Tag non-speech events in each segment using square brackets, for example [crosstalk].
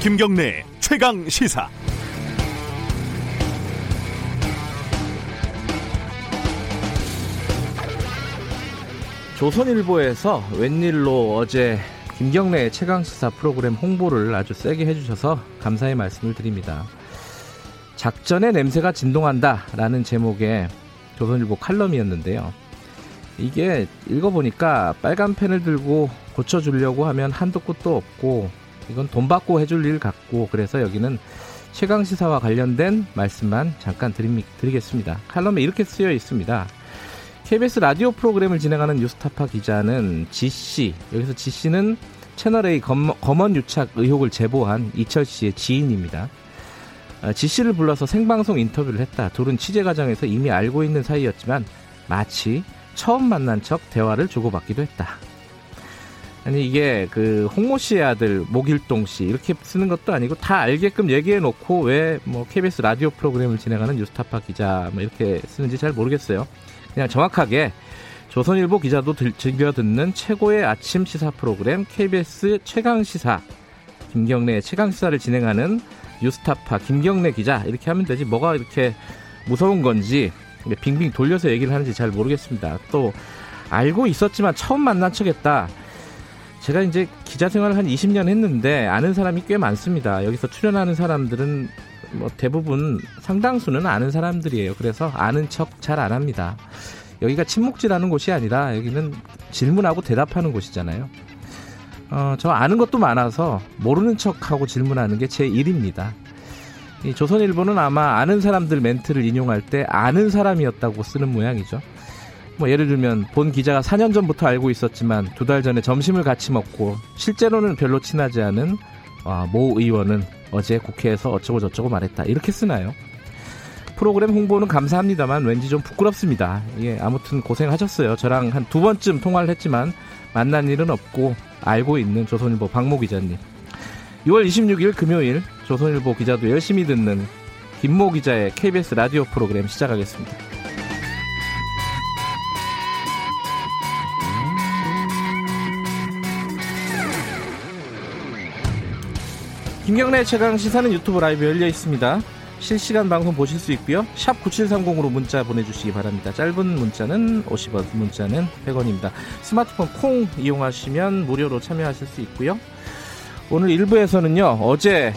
김경래 최강 시사. 조선일보에서 웬일로 어제 김경래 최강 시사 프로그램 홍보를 아주 세게 해주셔서 감사의 말씀을 드립니다. 작전의 냄새가 진동한다라는 제목의 조선일보 칼럼이었는데요. 이게 읽어보니까 빨간 펜을 들고 고쳐주려고 하면 한도 끝도 없고 이건 돈 받고 해줄 일 같고 그래서 여기는 최강 시사와 관련된 말씀만 잠깐 드리, 드리겠습니다. 칼럼에 이렇게 쓰여 있습니다. KBS 라디오 프로그램을 진행하는 뉴스타파 기자는 지씨 여기서 지씨는 채널A 검, 검언 유착 의혹을 제보한 이철 씨의 지인입니다. 아, 지씨를 불러서 생방송 인터뷰를 했다. 둘은 취재 과정에서 이미 알고 있는 사이였지만 마치 처음 만난 척 대화를 주고받기도 했다. 아니 이게 그 홍모 씨의 아들 목일동 씨 이렇게 쓰는 것도 아니고 다 알게끔 얘기해 놓고 왜 뭐 KBS 라디오 프로그램을 진행하는 뉴스타파 기자 뭐 이렇게 쓰는지 잘 모르겠어요. 그냥 정확하게 조선일보 기자도 들, 즐겨 듣는 최고의 아침 시사 프로그램 KBS 최강 시사 김경래 최강 시사를 진행하는 뉴스타파 김경래 기자 이렇게 하면 되지 뭐가 이렇게 무서운 건지 빙빙 돌려서 얘기를 하는지 잘 모르겠습니다. 또 알고 있었지만 처음 만난 척했다. 제가 이제 기자 생활을 한 20년 했는데 아는 사람이 꽤 많습니다. 여기서 출연하는 사람들은 뭐 대부분 상당수는 아는 사람들이에요. 그래서 아는 척 잘 안 합니다. 여기가 침묵질하는 곳이 아니라 여기는 질문하고 대답하는 곳이잖아요. 어, 저 아는 것도 많아서 모르는 척하고 질문하는 게 제 일입니다. 이 조선일보는 아마 아는 사람들 멘트를 인용할 때 아는 사람이었다고 쓰는 모양이죠. 뭐 예를 들면 본 기자가 4년 전부터 알고 있었지만 두 달 전에 점심을 같이 먹고 실제로는 별로 친하지 않은 아, 모 의원은 어제 국회에서 어쩌고 저쩌고 말했다 이렇게 쓰나요? 프로그램 홍보는 감사합니다만 왠지 좀 부끄럽습니다. 예, 아무튼 고생하셨어요. 저랑 한 두 번쯤 통화를 했지만 만난 일은 없고 알고 있는 조선일보 박모 기자님. 6월 26일 금요일 조선일보 기자도 열심히 듣는 김모 기자의 KBS 라디오 프로그램 시작하겠습니다. 김경래 최강 시사는 유튜브 라이브 열려 있습니다. 실시간 방송 보실 수 있고요. 샵 9730으로 문자 보내주시기 바랍니다. 짧은 문자는 50원, 문자는 100원입니다. 스마트폰 콩 이용하시면 무료로 참여하실 수 있고요. 오늘 1부에서는요. 어제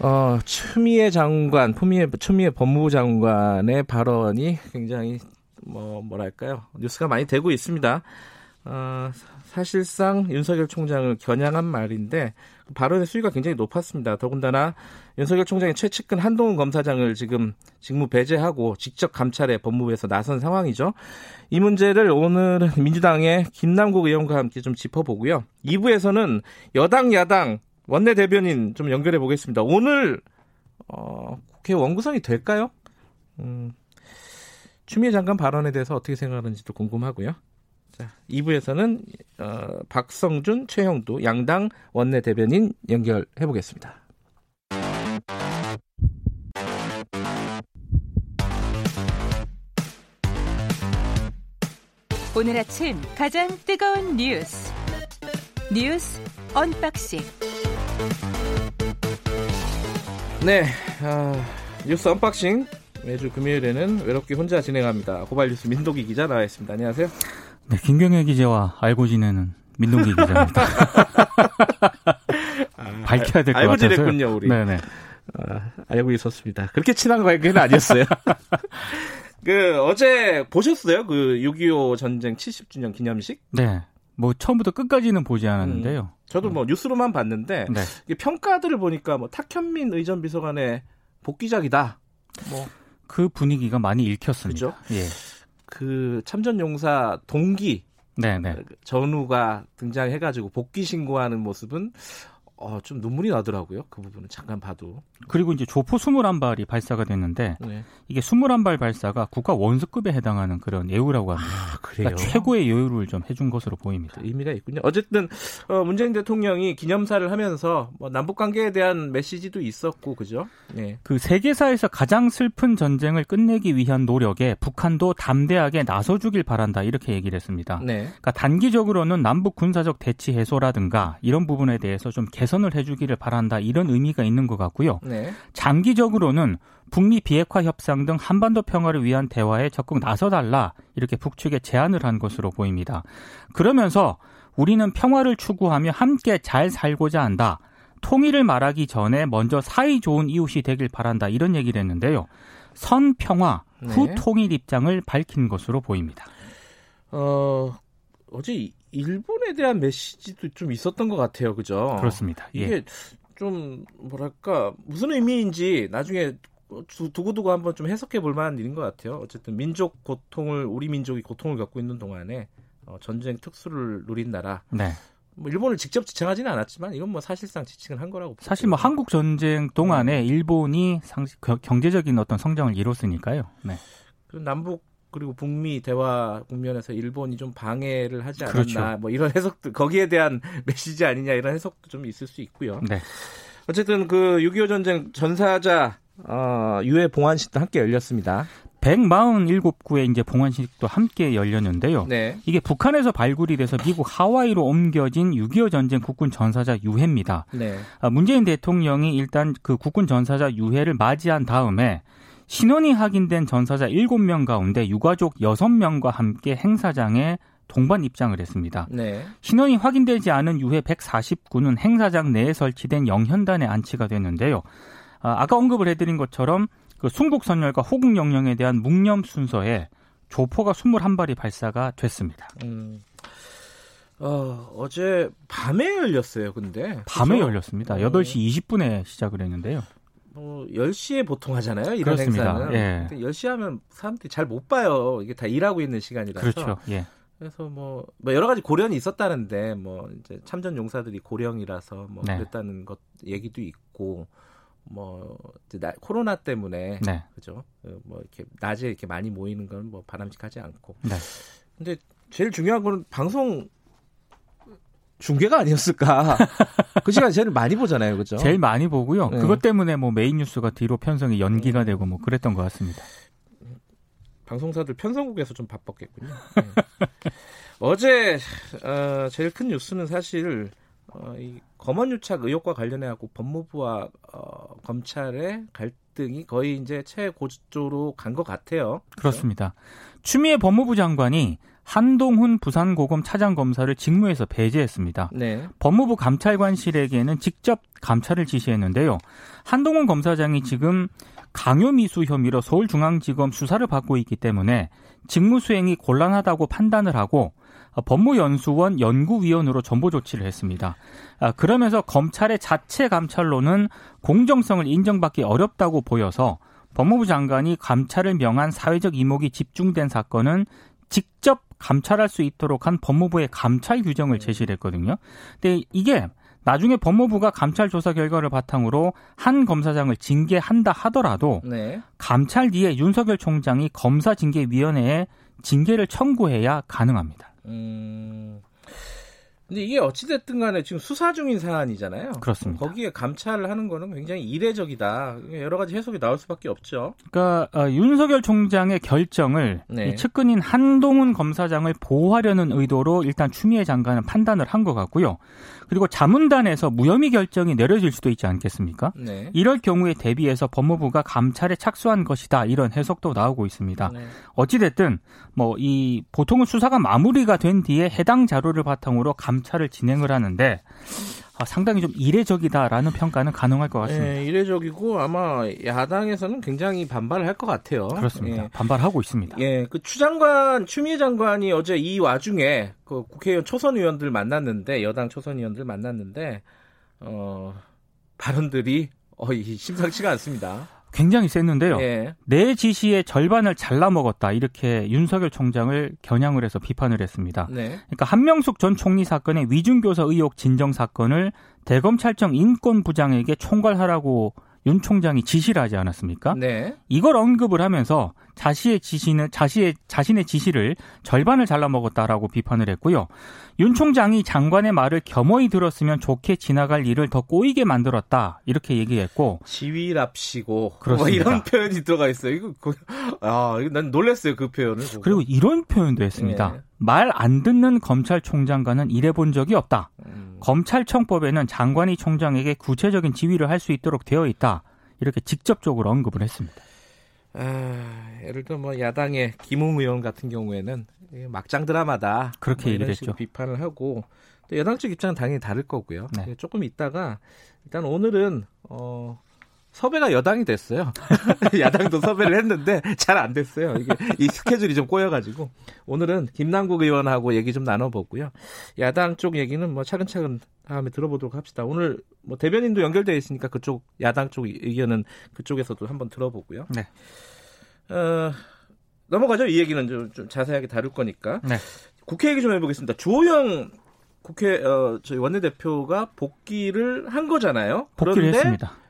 어, 추미애 장관, 추미애, 추미애 법무부 장관의 발언이 굉장히 뭐 뭐랄까요 뉴스가 많이 되고 있습니다. 어, 사실상 윤석열 총장을 겨냥한 말인데 발언의 수위가 굉장히 높았습니다. 더군다나 윤석열 총장이 최측근 한동훈 검사장을 지금 직무 배제하고 직접 감찰에 법무부에서 나선 상황이죠. 이 문제를 오늘은 [laughs] 민주당의 김남국 의원과 함께 좀 짚어보고요. 2부에서는 여당 야당 원내 대변인 좀 연결해 보겠습니다. 오늘 어, 국회 원구성이 될까요? 음, 추미애 장관 발언에 대해서 어떻게 생각하는지도 궁금하고요. 자, 2부에서는 어, 박성준, 최형두 양당 원내 대변인 연결해 보겠습니다. 오늘 아침 가장 뜨거운 뉴스 뉴스 언박싱 네, 어, 뉴스 unboxing 매주 금요일에는 외롭게 혼자 진행합니다. 고발 뉴스 민동기 기자 나와 있습니다. 안녕하세요. 네, 김경래 기자와 알고 지내는 민동기 기자입니다. [laughs] 아, 밝혀야 될 것 같아요. 알고 지냈군요, 우리. 네네. 아, 알고 있었습니다. 그렇게 친한 관계는 아니었어요. [laughs] 그 어제 보셨어요? 그 6.25 전쟁 70주년 기념식? 네. 뭐 처음부터 끝까지는 보지 않았는데요. 음, 저도 뭐 뉴스로만 봤는데 네. 평가들을 보니까 뭐 탁현민 의전 비서관의 복귀작이다. 뭐 그 분위기가 많이 읽혔습니다. 그죠? 예. 그 참전 용사 동기 네네. 네. 전우가 등장해가지고 복귀 신고하는 모습은 어, 좀 눈물이 나더라고요. 그 부분은 잠깐 봐도. 그리고 이제 조포 21발이 발사가 됐는데 네. 이게 21발 발사가 국가 원수급에 해당하는 그런 예우라고 합니다. 아, 그래요? 그러니까 최고의 예우를 좀 해준 것으로 보입니다. 의미가 있군요. 어쨌든 어, 문재인 대통령이 기념사를 하면서 뭐 남북 관계에 대한 메시지도 있었고 그죠? 네. 그 세계사에서 가장 슬픈 전쟁을 끝내기 위한 노력에 북한도 담대하게 나서주길 바란다 이렇게 얘기를 했습니다. 네. 그러니까 단기적으로는 남북 군사적 대치 해소라든가 이런 부분에 대해서 좀 개. 개선을 해주기를 바란다 이런 의미가 있는 것 같고요. 네. 장기적으로는 북미 비핵화 협상 등 한반도 평화를 위한 대화에 적극 나서달라 이렇게 북측에 제안을 한 것으로 보입니다. 그러면서 우리는 평화를 추구하며 함께 잘 살고자 한다. 통일을 말하기 전에 먼저 사이 좋은 이웃이 되길 바란다 이런 얘기를 했는데요. 선 평화 후 네. 통일 입장을 밝힌 것으로 보입니다. 어 어제 일본에 대한 메시지도 좀 있었던 것 같아요, 그죠? 그렇습니다. 예. 이게 좀 뭐랄까 무슨 의미인지 나중에 두고두고 한번 좀 해석해 볼 만한 일인 것 같아요. 어쨌든 민족 고통을 우리 민족이 고통을 겪고 있는 동안에 어, 전쟁 특수를 누린 나라. 네. 뭐 일본을 직접 지칭하지는 않았지만 이건 뭐 사실상 지칭을 한 거라고. 사실 뭐 한국 전쟁 동안에 음. 일본이 상, 경제적인 어떤 성장을 이뤘으니까요. 네. 그 남북 그리고 북미 대화 국면에서 일본이 좀 방해를 하지 않았나 그렇죠. 뭐 이런 해석도 거기에 대한 [laughs] 메시지 아니냐 이런 해석도 좀 있을 수 있고요. 네. 어쨌든 그 6.25 전쟁 전사자 어, 유해 봉환식도 함께 열렸습니다. 147구의 이제 봉환식도 함께 열렸는데요. 네. 이게 북한에서 발굴이 돼서 미국 하와이로 옮겨진 6.25 전쟁 국군 전사자 유해입니다. 네. 아, 문재인 대통령이 일단 그 국군 전사자 유해를 맞이한 다음에 신원이 확인된 전사자 7명 가운데 유가족 6명과 함께 행사장에 동반 입장을 했습니다. 네. 신원이 확인되지 않은 유해 149는 행사장 내에 설치된 영현단에 안치가 됐는데요. 아, 아까 언급을 해드린 것처럼 그 순국선열과 호국 영령에 대한 묵념 순서에 조포가 21발이 발사가 됐습니다. 음. 어, 어제 밤에 열렸어요, 근데. 밤에 그렇죠? 열렸습니다. 어. 8시 20분에 시작을 했는데요. 뭐 10시에 보통 하잖아요. 이런 그렇습니다. 행사는. 예. 10시 하면 사람들이 잘 못 봐요. 이게 다 일하고 있는 시간이라서. 그렇죠. 예. 그래서 뭐, 뭐 여러 가지 고련이 있었다는데 뭐 이제 참전 용사들이 고령이라서 뭐 네. 그랬다는 것 얘기도 있고 뭐 이제 나, 코로나 때문에 네. 그죠? 그뭐 이렇게 낮에 이렇게 많이 모이는 건 뭐 바람직하지 않고. 네. 근데 제일 중요한 거는 방송 중계가 아니었을까. [laughs] 그 시간 제일 많이 보잖아요, 그죠? 제일 많이 보고요. 네. 그것 때문에 뭐 메인 뉴스가 뒤로 편성이 연기가 되고 뭐 그랬던 것 같습니다. 방송사들 편성국에서 좀 바빴겠군요. 네. [laughs] 어제 어, 제일 큰 뉴스는 사실 어, 이 검언유착 의혹과 관련해 갖고 법무부와 어, 검찰의 갈등이 거의 이제 최고조로 간 것 같아요. 그렇습니다. 추미애 법무부 장관이 한동훈 부산고검 차장검사를 직무에서 배제했습니다. 네. 법무부 감찰관실에게는 직접 감찰을 지시했는데요. 한동훈 검사장이 지금 강요미수 혐의로 서울중앙지검 수사를 받고 있기 때문에 직무 수행이 곤란하다고 판단을 하고 법무연수원 연구위원으로 전보 조치를 했습니다. 아, 그러면서 검찰의 자체 감찰로는 공정성을 인정받기 어렵다고 보여서 법무부 장관이 감찰을 명한 사회적 이목이 집중된 사건은 직접 감찰할 수 있도록 한 법무부의 감찰 규정을 제시를 했거든요. 근데 이게 나중에 법무부가 감찰 조사 결과를 바탕으로 한 검사장을 징계한다 하더라도 네. 감찰 뒤에 윤석열 총장이 검사 징계위원회에 징계를 청구해야 가능합니다. 음... 근데 이게 어찌됐든 간에 지금 수사 중인 사안이잖아요. 그렇습니다. 거기에 감찰을 하는 거는 굉장히 이례적이다. 여러 가지 해석이 나올 수밖에 없죠. 그러니까 어, 윤석열 총장의 결정을 네. 측근인 한동훈 검사장을 보호하려는 의도로 일단 추미애 장관은 판단을 한 것 같고요. 그리고 자문단에서 무혐의 결정이 내려질 수도 있지 않겠습니까? 네. 이럴 경우에 대비해서 법무부가 감찰에 착수한 것이다 이런 해석도 나오고 있습니다. 네. 어찌됐든 뭐 이 보통은 수사가 마무리가 된 뒤에 해당 자료를 바탕으로 감 찰을 진행을 하는데 아, 상당히 좀 이례적이다라는 평가는 가능할 것 같습니다. 네, 이례적이고 아마 야당에서는 굉장히 반발을 할 것 같아요. 그렇습니다. 예. 반발하고 있습니다. 예, 그 추장관 추미애 장관이 어제 이 와중에 그 국회의원 초선 의원들 만났는데 여당 초선 의원들 만났는데 어 발언들이 어 심상치가 않습니다. 굉장히 셌는데요. 예. 내 지시의 절반을 잘라 먹었다 이렇게 윤석열 총장을 겨냥을 해서 비판을 했습니다. 네. 그러니까 한명숙 전 총리 사건의 위중교사 의혹 진정 사건을 대검찰청 인권부장에게 총괄하라고 윤 총장이 지시를 하지 않았습니까? 네. 이걸 언급을 하면서 자신의 지시는 자신의 자신의 지시를 절반을 잘라 먹었다라고 비판을 했고요. 윤 총장이 장관의 말을 겸허히 들었으면 좋게 지나갈 일을 더 꼬이게 만들었다 이렇게 얘기했고 지위랍시고 뭐 이런 표현이 들어가 있어요. 이거 아난 놀랐어요 그 표현을. 보고. 그리고 이런 표현도 했습니다. 네. 말안 듣는 검찰총장과는 일해본 적이 없다. 음. 음. 검찰청법에는 장관이 총장에게 구체적인 지휘를 할 수 있도록 되어 있다. 이렇게 직접적으로 언급을 했습니다. 아, 예를 들어 뭐 야당의 김웅 의원 같은 경우에는 막장 드라마다 그렇게 뭐 얘기를 했죠. 비판을 하고 또 여당 쪽 입장은 당연히 다를 거고요. 네. 조금 있다가 일단 오늘은 어 섭외가 여당이 됐어요. [laughs] 야당도 섭외를 했는데 잘 안 됐어요. 이게 이 스케줄이 좀 꼬여가지고 오늘은 김남국 의원하고 얘기 좀 나눠보고요. 야당 쪽 얘기는 뭐 차근차근 다음에 들어보도록 합시다. 오늘 뭐 대변인도 연결되어 있으니까 그쪽 야당 쪽 의견은 그쪽에서도 한번 들어보고요. 네. 어, 넘어가죠. 이 얘기는 좀, 좀 자세하게 다룰 거니까. 네. 국회 얘기 좀 해보겠습니다. 주호영 국회 어, 저희 원내대표가 복귀를 한 거잖아요. 복귀를 그런데 했습니다.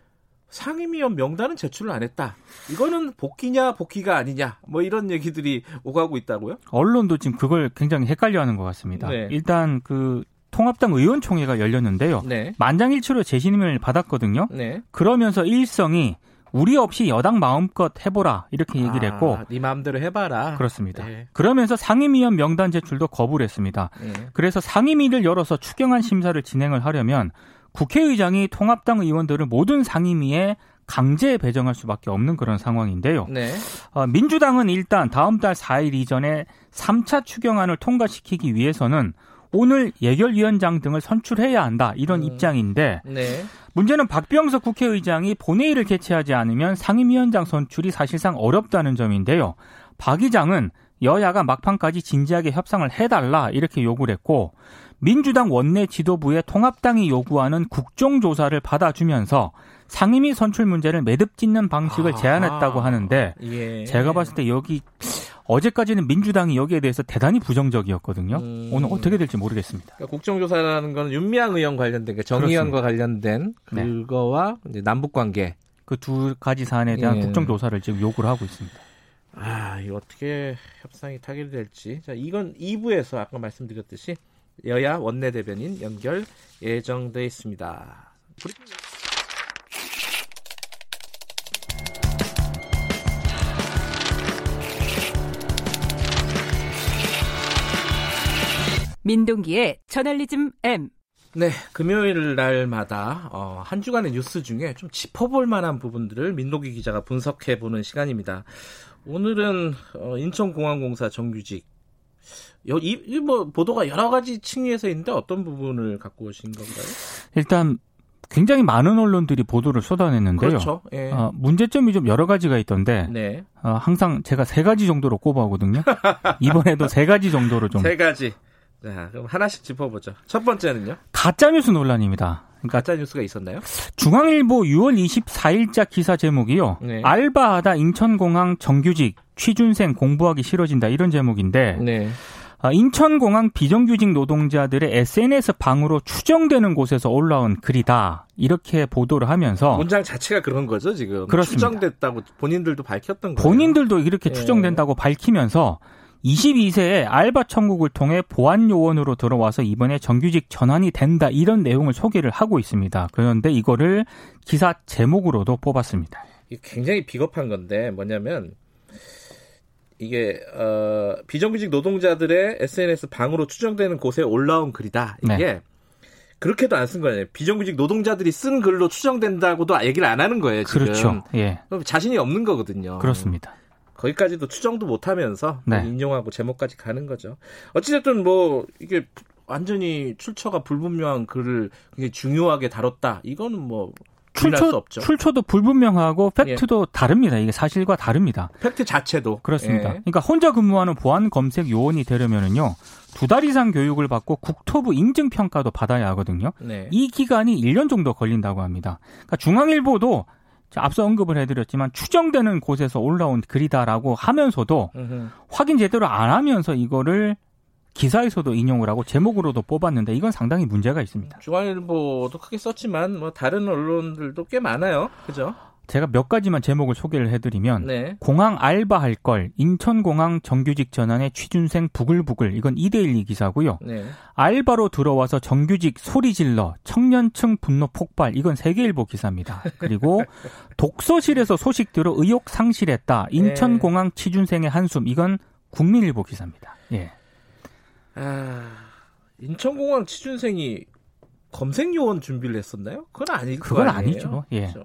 상임위원 명단은 제출을 안 했다. 이거는 복귀냐 복귀가 아니냐 뭐 이런 얘기들이 오가고 있다고요? 언론도 지금 그걸 굉장히 헷갈려하는 것 같습니다. 네. 일단 그 통합당 의원총회가 열렸는데요. 네. 만장일치로 재신임을 받았거든요. 네. 그러면서 일성이 우리 없이 여당 마음껏 해보라 이렇게 얘기를 아, 했고 네 마음대로 해봐라 그렇습니다. 네. 그러면서 상임위원 명단 제출도 거부를 했습니다. 네. 그래서 상임위를 열어서 추경안 심사를 진행을 하려면 국회의장이 통합당 의원들을 모든 상임위에 강제 배정할 수밖에 없는 그런 상황인데요. 네. 어, 민주당은 일단 다음 달 4일 이전에 3차 추경안을 통과시키기 위해서는 오늘 예결위원장 등을 선출해야 한다 이런 음. 입장인데 네. 문제는 박병석 국회의장이 본회의를 개최하지 않으면 상임위원장 선출이 사실상 어렵다는 점인데요. 박 의장은 여야가 막판까지 진지하게 협상을 해달라 이렇게 요구를 했고 민주당 원내 지도부의 통합당이 요구하는 국정조사를 받아주면서 상임위 선출 문제를 매듭 짓는 방식을 아, 제안했다고 하는데 예. 제가 봤을 때 여기 어제까지는 민주당이 여기에 대해서 대단히 부정적이었거든요. 음. 오늘 어떻게 될지 모르겠습니다. 그러니까 국정조사라는 건 윤미향 의원 관련된 정의 원과 관련된 네. 그거와 네. 남북 관계 그 두 가지 사안에 대한 예. 국정조사를 지금 요구를 하고 있습니다. 아, 이 어떻게 협상이 타결될지. 자, 이건 2부에서 아까 말씀드렸듯이 여야 원내대변인 연결 예정돼 있습니다. 민동기의 저널리즘 M. 네, 금요일 날마다 어, 한 주간의 뉴스 중에 좀 짚어볼 만한 부분들을 민동기 기자가 분석해 보는 시간입니다. 오늘은 어, 인천공항공사 정규직 이, 이, 뭐, 보도가 여러 가지 층위에서 있는데 어떤 부분을 갖고 오신 건가요? 일단, 굉장히 많은 언론들이 보도를 쏟아냈는데요. 그렇죠. 예. 어, 문제점이 좀 여러 가지가 있던데, 네. 어, 항상 제가 세 가지 정도로 꼽아오거든요. [laughs] 이번에도 세 가지 정도로 좀. 세 가지. 자, 그럼 하나씩 짚어보죠. 첫 번째는요? 가짜뉴스 논란입니다. 그러니까 가짜 뉴스가 있었나요? 중앙일보 6월 24일자 기사 제목이요. 네. 알바하다 인천공항 정규직 취준생 공부하기 싫어진다 이런 제목인데 네. 아, 인천공항 비정규직 노동자들의 SNS 방으로 추정되는 곳에서 올라온 글이다. 이렇게 보도를 하면서 문장 자체가 그런 거죠, 지금. 그렇습니다. 추정됐다고 본인들도 밝혔던 거예요. 본인들도 이렇게 예. 추정된다고 밝히면서 22세에 알바 천국을 통해 보안 요원으로 들어와서 이번에 정규직 전환이 된다 이런 내용을 소개를 하고 있습니다. 그런데 이거를 기사 제목으로도 뽑았습니다. 굉장히 비겁한 건데 뭐냐면 이게 어, 비정규직 노동자들의 SNS 방으로 추정되는 곳에 올라온 글이다. 이게 네. 그렇게도 안 쓴 거예요. 비정규직 노동자들이 쓴 글로 추정된다고도 얘기를 안 하는 거예요. 지금. 그렇죠. 예. 자신이 없는 거거든요. 그렇습니다. 거기까지도 추정도 못 하면서 네. 인용하고 제목까지 가는 거죠. 어찌됐든 뭐 이게 완전히 출처가 불분명한 글을 굉장히 중요하게 다뤘다. 이거는 뭐 출처, 출처도 불분명하고 팩트도 예. 다릅니다. 이게 사실과 다릅니다. 팩트 자체도 그렇습니다. 예. 그러니까 혼자 근무하는 보안 검색 요원이 되려면은요. 두 달 이상 교육을 받고 국토부 인증 평가도 받아야 하거든요. 네. 이 기간이 1년 정도 걸린다고 합니다. 그러니까 중앙일보도 앞서 언급을 해드렸지만 추정되는 곳에서 올라온 글이다라고 하면서도 으흠. 확인 제대로 안 하면서 이거를 기사에서도 인용을 하고 제목으로도 뽑았는데 이건 상당히 문제가 있습니다. 중앙일보도 크게 썼지만 뭐 다른 언론들도 꽤 많아요. 그죠? 제가 몇 가지만 제목을 소개를 해드리면 네. 공항 알바할 걸 인천공항 정규직 전환의 취준생 부글부글 이건 이데일리 기사고요. 네. 알바로 들어와서 정규직 소리 질러 청년층 분노 폭발 이건 세계일보 기사입니다. 그리고 [laughs] 독서실에서 소식 들어 의욕 상실했다 인천공항 취준생의 한숨 이건 국민일보 기사입니다. 예. 아 인천공항 취준생이 검색 요원 준비를 했었나요? 그건 아니 그건 아니죠. 예. 그렇죠.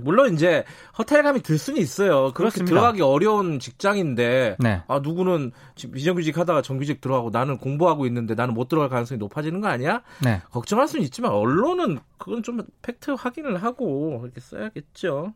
물론 이제 허탈감이 들 수는 있어요. 그렇게 그렇습니다. 들어가기 어려운 직장인데 네. 아 누구는 비정규직 하다가 정규직 들어가고 나는 공부하고 있는데 나는 못 들어갈 가능성이 높아지는 거 아니야? 네. 걱정할 수는 있지만 언론은 그건 좀 팩트 확인을 하고 이렇게 써야겠죠.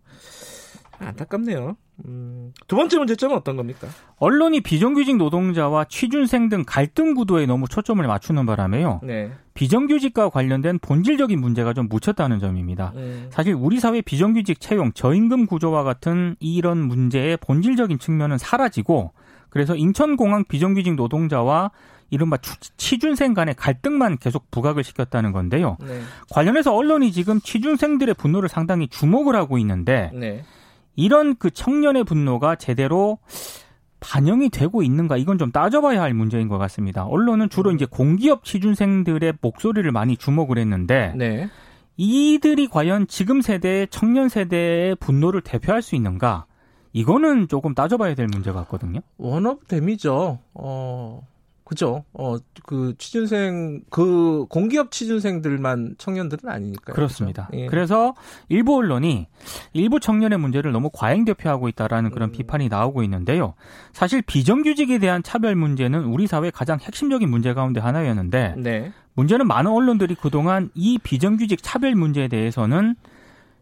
안타깝네요. 음, 두 번째 문제점은 어떤 겁니까? 언론이 비정규직 노동자와 취준생 등 갈등 구도에 너무 초점을 맞추는 바람에요. 네. 비정규직과 관련된 본질적인 문제가 좀 묻혔다는 점입니다. 네. 사실 우리 사회 비정규직 채용, 저임금 구조와 같은 이런 문제의 본질적인 측면은 사라지고 그래서 인천공항 비정규직 노동자와 이른바 취준생 간의 갈등만 계속 부각을 시켰다는 건데요. 네. 관련해서 언론이 지금 취준생들의 분노를 상당히 주목을 하고 있는데 네. 이런 그 청년의 분노가 제대로 반영이 되고 있는가 이건 좀 따져봐야 할 문제인 것 같습니다. 언론은 주로 이제 공기업 취준생들의 목소리를 많이 주목을 했는데 네. 이들이 과연 지금 세대의 청년 세대의 분노를 대표할 수 있는가? 이거는 조금 따져봐야 될 문제 같거든요. 원업 댐이죠. 어, 그죠. 어, 그 취준생, 그 공기업 취준생들만 청년들은 아니니까요. 그렇습니다. 그렇죠? 예. 그래서 일부 언론이 일부 청년의 문제를 너무 과잉 대표하고 있다라는 그런 음. 비판이 나오고 있는데요. 사실 비정규직에 대한 차별 문제는 우리 사회 가장 핵심적인 문제 가운데 하나였는데 네. 문제는 많은 언론들이 그동안 이 비정규직 차별 문제에 대해서는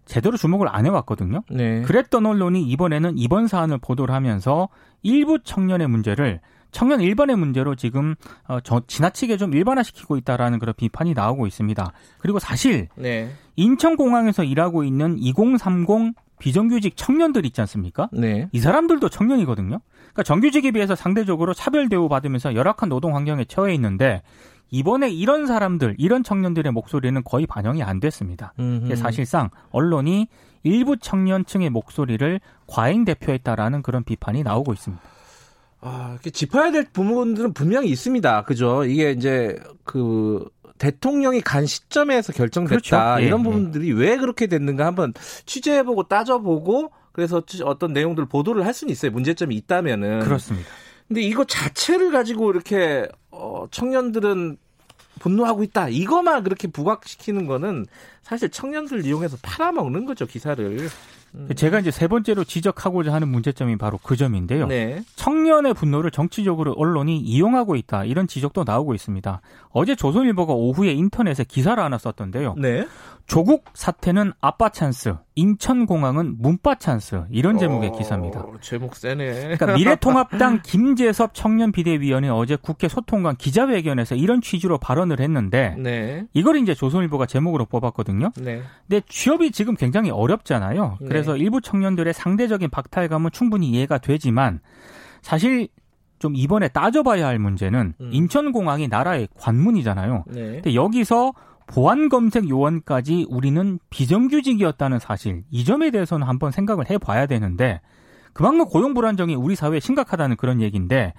제대로 주목을 안 해왔거든요. 네. 그랬던 언론이 이번에는 이번 사안을 보도를 하면서 일부 청년의 문제를 청년 일반의 문제로 지금 어, 저, 지나치게 좀 일반화시키고 있다라는 그런 비판이 나오고 있습니다. 그리고 사실 네. 인천공항에서 일하고 있는 2030 비정규직 청년들 있지 않습니까? 네. 이 사람들도 청년이거든요. 그러니까 정규직에 비해서 상대적으로 차별 대우 받으면서 열악한 노동 환경에 처해 있는데 이번에 이런 사람들, 이런 청년들의 목소리는 거의 반영이 안 됐습니다. 사실상 언론이 일부 청년층의 목소리를 과잉 대표했다라는 그런 비판이 나오고 있습니다. 아, 짚어야 될 부분들은 분명히 있습니다. 그죠? 이게 이제 그 대통령이 간 시점에서 결정됐다. 그렇죠. 예, 이런 예. 부분들이 예. 왜 그렇게 됐는가 한번 취재해보고 따져보고 그래서 어떤 내용들을 보도를 할 수는 있어요. 문제점이 있다면은. 그렇습니다. 근데 이거 자체를 가지고 이렇게 어, 청년들은 분노하고 있다. 이거만 그렇게 부각시키는 거는 사실 청년들 이용해서 팔아먹는 거죠, 기사를. 음. 제가 이제 세 번째로 지적하고자 하는 문제점이 바로 그 점인데요. 네. 청년의 분노를 정치적으로 언론이 이용하고 있다. 이런 지적도 나오고 있습니다. 어제 조선일보가 오후에 인터넷에 기사를 하나 썼던데요. 네. 조국 사태는 아빠 찬스, 인천공항은 문빠 찬스 이런 제목의 어, 기사입니다. 제목 세네. 그러니까 미래통합당 [laughs] 김재섭 청년 비대위원이 어제 국회 소통관 기자회견에서 이런 취지로 발언을 했는데 네. 이걸 이제 조선일보가 제목으로 뽑았거든요. 네. 근데 취업이 지금 굉장히 어렵잖아요. 네. 그래서 일부 청년들의 상대적인 박탈감은 충분히 이해가 되지만 사실 좀 이번에 따져봐야 할 문제는 음. 인천공항이 나라의 관문이잖아요. 네. 근데 여기서 보안 검색 요원까지 우리는 비정규직이었다는 사실 이 점에 대해서는 한번 생각을 해봐야 되는데 그만큼 고용 불안정이 우리 사회에 심각하다는 그런 얘기인데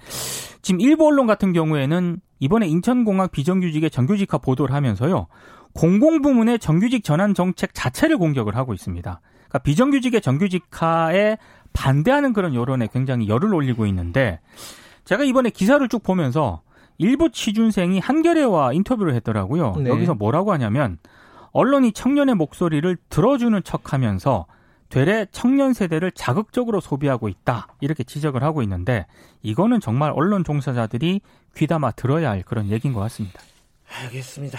지금 일부 언론 같은 경우에는 이번에 인천공항 비정규직의 정규직화 보도를 하면서요 공공부문의 정규직 전환 정책 자체를 공격을 하고 있습니다. 그러니까 비정규직의 정규직화에 반대하는 그런 여론에 굉장히 열을 올리고 있는데 제가 이번에 기사를 쭉 보면서 일부 취준생이 한겨레와 인터뷰를 했더라고요. 네. 여기서 뭐라고 하냐면 언론이 청년의 목소리를 들어주는 척하면서 되레 청년 세대를 자극적으로 소비하고 있다 이렇게 지적을 하고 있는데 이거는 정말 언론 종사자들이 귀담아 들어야 할 그런 얘기인 것 같습니다. 알겠습니다.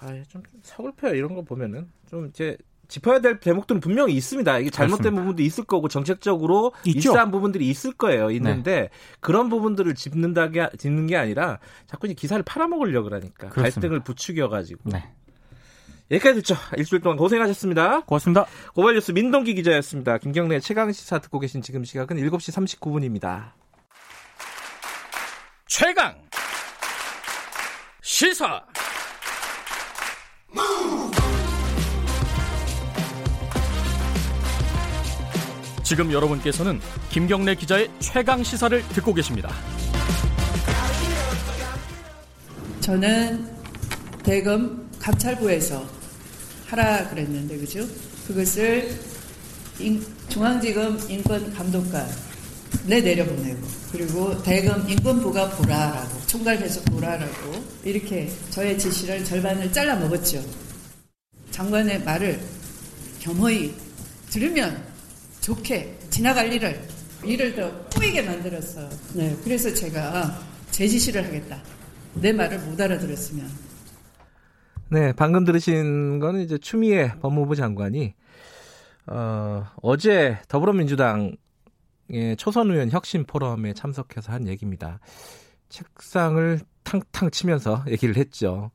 아, 좀 서글퍼요 이런 거 보면은 좀 이제 짚어야 될 대목들은 분명히 있습니다. 이게 잘못된 그렇습니다. 부분도 있을 거고 정책적으로 있어한 부분들이 있을 거예요. 있는데 네. 그런 부분들을 짚는다게 짚는 게 아니라 자꾸 이제 기사를 팔아먹으려고 그러니까 그렇습니다. 갈등을 부추겨 가지고. 네. 여기까지 듣죠. 일주일 동안 고생하셨습니다. 고맙습니다. 고발뉴스 민동기 기자였습니다. 김경래 최강 시사 듣고 계신 지금 시각은 7시 39분입니다. 최강 시사 지금 여러분께서는 김경래 기자의 최강 시사를 듣고 계십니다. 저는 대검 감찰부에서 하라 그랬는데 그죠? 그것을 인, 중앙지검 인권감독관 내 내려보내고 그리고 대검 인권부가 보라라고 총괄 계속 보라라고 이렇게 저의 지시를 절반을 잘라 먹었죠. 장관의 말을 겸허히 들으면 좋게 지나갈 일을 일을 더 꼬이게 만들었어. 네, 그래서 제가 제 지시를 하겠다. 내 말을 못 알아들었으면. 네, 방금 들으신 거는 이제 추미애 법무부 장관이 어, 어제 더불어민주당의 초선 의원 혁신 포럼에 참석해서 한 얘기입니다. 책상을 탕탕 치면서 얘기를 했죠.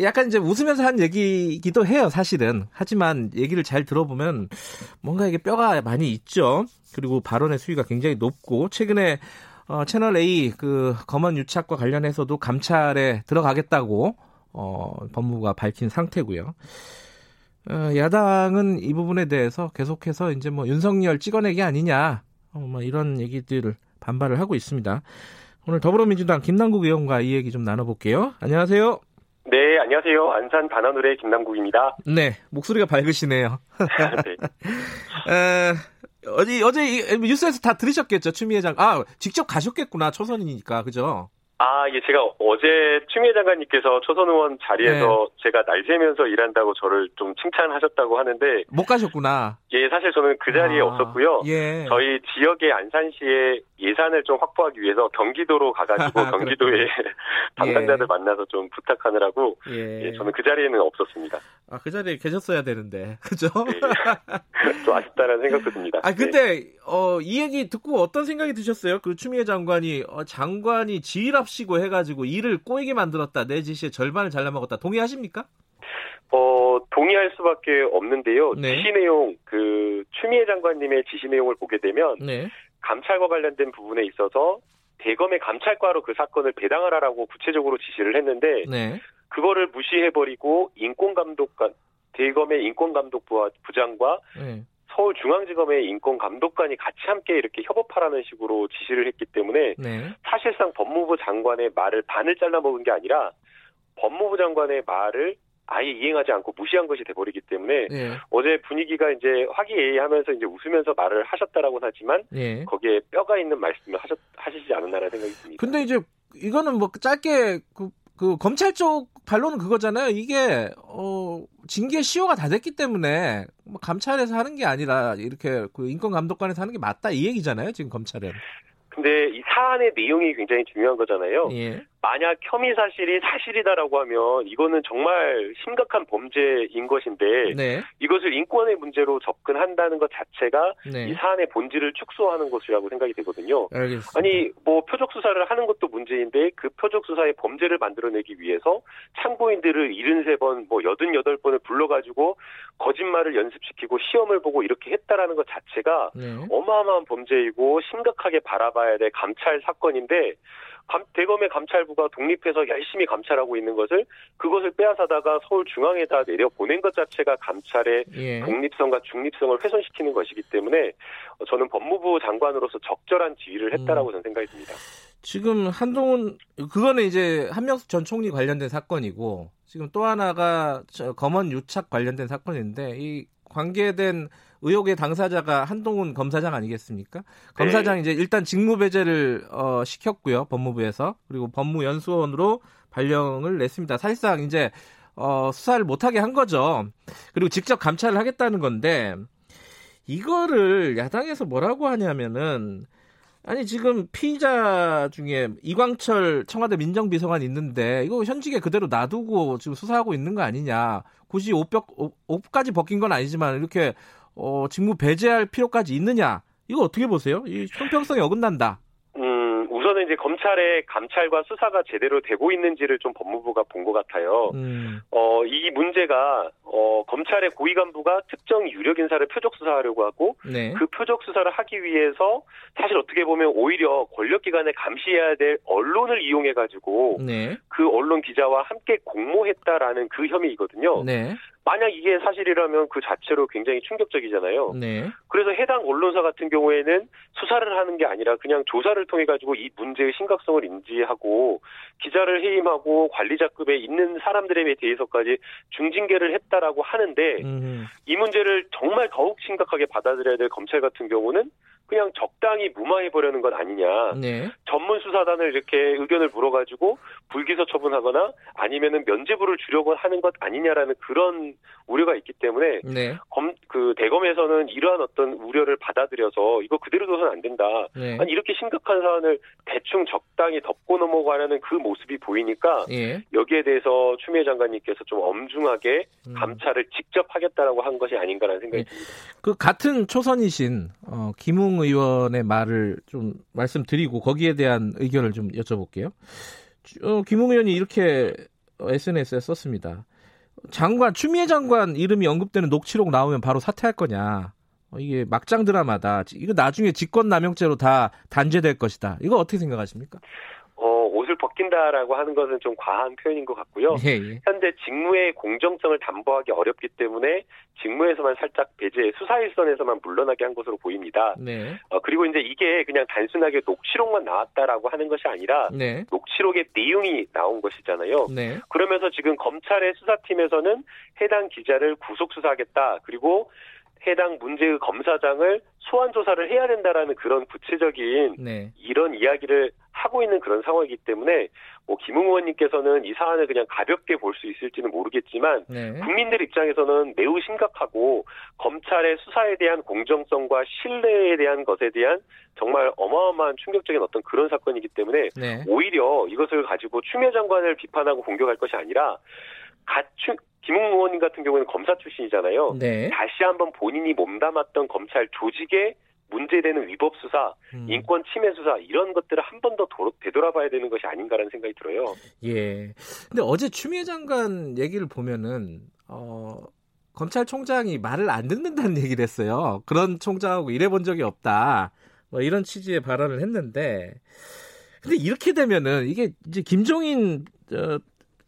약간 이제 웃으면서 한 얘기기도 해요, 사실은. 하지만 얘기를 잘 들어보면 뭔가 이게 뼈가 많이 있죠. 그리고 발언의 수위가 굉장히 높고 최근에 어, 채널 A 그 검언 유착과 관련해서도 감찰에 들어가겠다고 어, 법무부가 밝힌 상태고요. 어, 야당은 이 부분에 대해서 계속해서 이제 뭐 윤석열 찍어내기 아니냐, 어, 뭐 이런 얘기들을 반발을 하고 있습니다. 오늘 더불어민주당 김남국 의원과 이 얘기 좀 나눠볼게요. 안녕하세요. 네, 안녕하세요. 안산 반환울의 김남국입니다. 네, 목소리가 밝으시네요. 네. [laughs] 에, 어제 어제 뉴스에서 다 들으셨겠죠, 추미애 장. 아, 직접 가셨겠구나, 초선이니까, 그죠? 아, 예, 제가 어제 추미애 장관님께서 초선 의원 자리에서 네. 제가 날 새면서 일한다고 저를 좀 칭찬하셨다고 하는데 못 가셨구나. 예, 사실 저는 그 자리에 아, 없었고요. 예. 저희 지역의 안산시에 예산을 좀 확보하기 위해서 경기도로 가가지고 [laughs] 경기도의 담당자들 예. 만나서 좀 부탁하느라고 예. 예. 저는 그 자리에는 없었습니다. 아, 그 자리에 계셨어야 되는데, [laughs] 그죠? 네. 좀 아쉽다는 생각도 듭니다. 아, 근데, 네. 어, 이 얘기 듣고 어떤 생각이 드셨어요? 그 추미애 장관이, 어, 장관이 지휘랍시고 해가지고 일을 꼬이게 만들었다. 내 지시의 절반을 잘라먹었다. 동의하십니까? 어, 동의할 수밖에 없는데요. 네. 지시 내용, 그, 추미애 장관님의 지시 내용을 보게 되면, 네. 감찰과 관련된 부분에 있어서 대검의 감찰과로 그 사건을 배당하라라고 구체적으로 지시를 했는데, 네. 그거를 무시해버리고 인권감독관 대검의 인권감독부 부장과 네. 서울중앙지검의 인권감독관이 같이 함께 이렇게 협업하라는 식으로 지시를 했기 때문에 네. 사실상 법무부 장관의 말을 반을 잘라먹은 게 아니라 법무부 장관의 말을 아예 이행하지 않고 무시한 것이 돼버리기 때문에 네. 어제 분위기가 이제 화기애애하면서 이제 웃으면서 말을 하셨다라고 하지만 네. 거기에 뼈가 있는 말씀을 하셨 하시지 않았나라는 생각이 듭니다. 근데 이제 이거는 뭐 짧게 그 그 검찰 쪽 반론은 그거잖아요. 이게 어 징계 시효가 다 됐기 때문에 뭐 감찰에서 하는 게 아니라 이렇게 그 인권 감독관에서 하는 게 맞다 이 얘기잖아요. 지금 검찰은. 근데 이 사안의 내용이 굉장히 중요한 거잖아요. 예. 만약 혐의 사실이 사실이다라고 하면 이거는 정말 심각한 범죄인 것인데 네. 이것을 인권의 문제로 접근한다는 것 자체가 네. 이 사안의 본질을 축소하는 것이라고 생각이 되거든요. 알겠습니다. 아니 뭐 표적 수사를 하는 것도 문제인데 그 표적 수사의 범죄를 만들어내기 위해서 참고인들을 73번 뭐 88번을 불러가지고 거짓말을 연습시키고 시험을 보고 이렇게 했다라는 것 자체가 네. 어마어마한 범죄이고 심각하게 바라봐야 될 감찰 사건인데 감, 대검의 감찰부가 독립해서 열심히 감찰하고 있는 것을 그것을 빼앗아다가 서울 중앙에다 내려 보낸 것 자체가 감찰의 예. 독립성과 중립성을 훼손시키는 것이기 때문에 저는 법무부 장관으로서 적절한 지휘를 했다라고 음. 저는 생각이 듭니다. 지금 한동훈 그거는 이제 한명숙 전 총리 관련된 사건이고 지금 또 하나가 검언 유착 관련된 사건인데 이 관계된 의혹의 당사자가 한동훈 검사장 아니겠습니까? 검사장 네. 이제 일단 직무 배제를 어, 시켰고요 법무부에서 그리고 법무연수원으로 발령을 냈습니다. 사실상 이제 어, 수사를 못하게 한 거죠. 그리고 직접 감찰을 하겠다는 건데 이거를 야당에서 뭐라고 하냐면은 아니 지금 피의자 중에 이광철 청와대 민정비서관 있는데 이거 현직에 그대로 놔두고 지금 수사하고 있는 거 아니냐. 굳이 옷벽 옷까지 벗긴 건 아니지만 이렇게 어, 직무 배제할 필요까지 있느냐? 이거 어떻게 보세요? 이 형평성이 어긋난다. 이제 검찰의 감찰과 수사가 제대로 되고 있는지를 좀 법무부가 본 것 같아요. 음. 어, 이 문제가 어, 검찰의 고위 간부가 특정 유력 인사를 표적 수사하려고 하고 네. 그 표적 수사를 하기 위해서 사실 어떻게 보면 오히려 권력 기관에 감시해야 될 언론을 이용해 가지고 네. 그 언론 기자와 함께 공모했다라는 그 혐의이거든요. 네. 만약 이게 사실이라면 그 자체로 굉장히 충격적이잖아요. 네. 그래서 해당 언론사 같은 경우에는 수사를 하는 게 아니라 그냥 조사를 통해 가지고 이 문제의 심각성을 인지하고 기자를 해임하고 관리자급에 있는 사람들에 대해서까지 중징계를 했다라고 하는데 음. 이 문제를 정말 더욱 심각하게 받아들여야 될 검찰 같은 경우는 그냥 적당히 무마해 보려는 것 아니냐. 네. 전문 수사단을 이렇게 의견을 물어가지고 불기소 처분하거나 아니면은 면죄부를 주려고 하는 것 아니냐라는 그런 우려가 있기 때문에 네. 검, 그 대검에서는 이러한 어떤 우려를 받아들여서 이거 그대로 둬서는 안 된다. 네. 아니 이렇게 심각한 사안을 대충 적당히 덮고 넘어가려는 그 모습이 보이니까 예. 여기에 대해서 추미애 장관님께서 좀 엄중하게 음. 감찰을 직접 하겠다라고 한 것이 아닌가라는 생각이 네. 듭니다. 그 같은 초선이신 어, 김웅 의원의 말을 좀 말씀드리고 거기에 대한 의견을 좀 여쭤볼게요. 어, 김웅 의원이 이렇게 SNS에 썼습니다. 장관 추미애 장관 이름이 언급되는 녹취록 나오면 바로 사퇴할 거냐? 어, 이게 막장 드라마다. 이거 나중에 직권 남용죄로 다 단죄될 것이다. 이거 어떻게 생각하십니까? 옷을 벗긴다라고 하는 것은 좀 과한 표현인 것 같고요. 예, 예. 현재 직무의 공정성을 담보하기 어렵기 때문에 직무에서만 살짝 배제, 수사 일선에서만 물러나게 한 것으로 보입니다. 네. 어, 그리고 이제 이게 그냥 단순하게 녹취록만 나왔다라고 하는 것이 아니라 네. 녹취록의 내용이 나온 것이잖아요. 네. 그러면서 지금 검찰의 수사팀에서는 해당 기자를 구속 수사하겠다. 그리고 해당 문제의 검사장을 소환 조사를 해야 된다라는 그런 구체적인 네. 이런 이야기를 하고 있는 그런 상황이기 때문에 뭐 김웅 의원님께서는 이 사안을 그냥 가볍게 볼 수 있을지는 모르겠지만 네. 국민들 입장에서는 매우 심각하고 검찰의 수사에 대한 공정성과 신뢰에 대한 것에 대한 정말 어마어마한 충격적인 어떤 그런 사건이기 때문에 네. 오히려 이것을 가지고 추미애 장관을 비판하고 공격할 것이 아니라 가축 김웅 의원님 같은 경우에는 검사 출신이잖아요. 네. 다시 한번 본인이 몸담았던 검찰 조직의 문제되는 위법 수사, 음. 인권 침해 수사 이런 것들을 한 번 더 되돌아봐야 되는 것이 아닌가라는 생각이 들어요. 예. 근데 어제 추미애 장관 얘기를 보면은 어 검찰총장이 말을 안 듣는다는 얘기를 했어요. 그런 총장하고 일해본 적이 없다. 뭐 이런 취지의 발언을 했는데 근데 이렇게 되면은 이게 이제 김종인 어,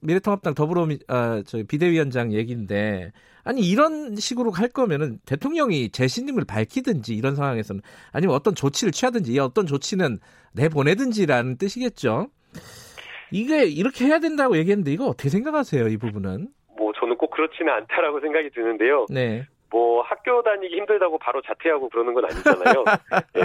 미래통합당 더불어민 아, 저 비대위원장 얘기인데 아니 이런 식으로 할 거면은 대통령이 재신임을 밝히든지 이런 상황에서는 아니면 어떤 조치를 취하든지 이 어떤 조치는 내보내든지라는 뜻이겠죠. 이게 이렇게 해야 된다고 얘기했는데 이거 어떻게 생각하세요? 이 부분은? 뭐 저는 꼭 그렇지는 않다라고 생각이 드는데요. 네. 뭐 학교 다니기 힘들다고 바로 자퇴하고 그러는 건 아니잖아요. [laughs] 네.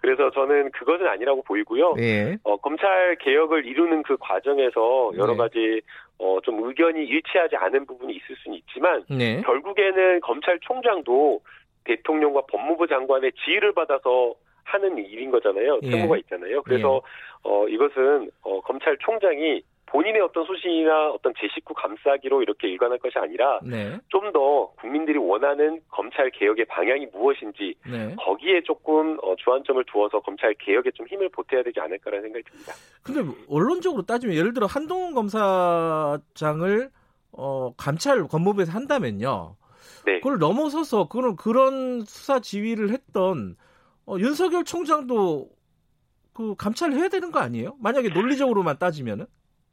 그래서 저는 그것은 아니라고 보이고요. 네. 어, 검찰 개혁을 이루는 그 과정에서 여러 네. 가지 어, 좀 의견이 일치하지 않은 부분이 있을 수는 있지만 네. 결국에는 검찰총장도 대통령과 법무부 장관의 지휘를 받아서 하는 일인 거잖아요. 예. 책무가 있잖아요. 그래서 예. 어, 이것은 어, 검찰총장이 본인의 어떤 소신이나 어떤 제 식구 감싸기로 이렇게 일관할 것이 아니라 네. 좀더 국민들이 원하는 검찰 개혁의 방향이 무엇인지 네. 거기에 조금 어, 주안점을 두어서 검찰 개혁에 좀 힘을 보태야 되지 않을까라는 생각이 듭니다. 근데 언론적으로 따지면 예를 들어 한동훈 검사장을 어, 감찰 법무부에서 한다면요. 네. 그걸 넘어서서 그런 그런 수사 지휘를 했던 어, 윤석열 총장도 그 감찰을 해야 되는 거 아니에요? 만약에 논리적으로만 따지면은?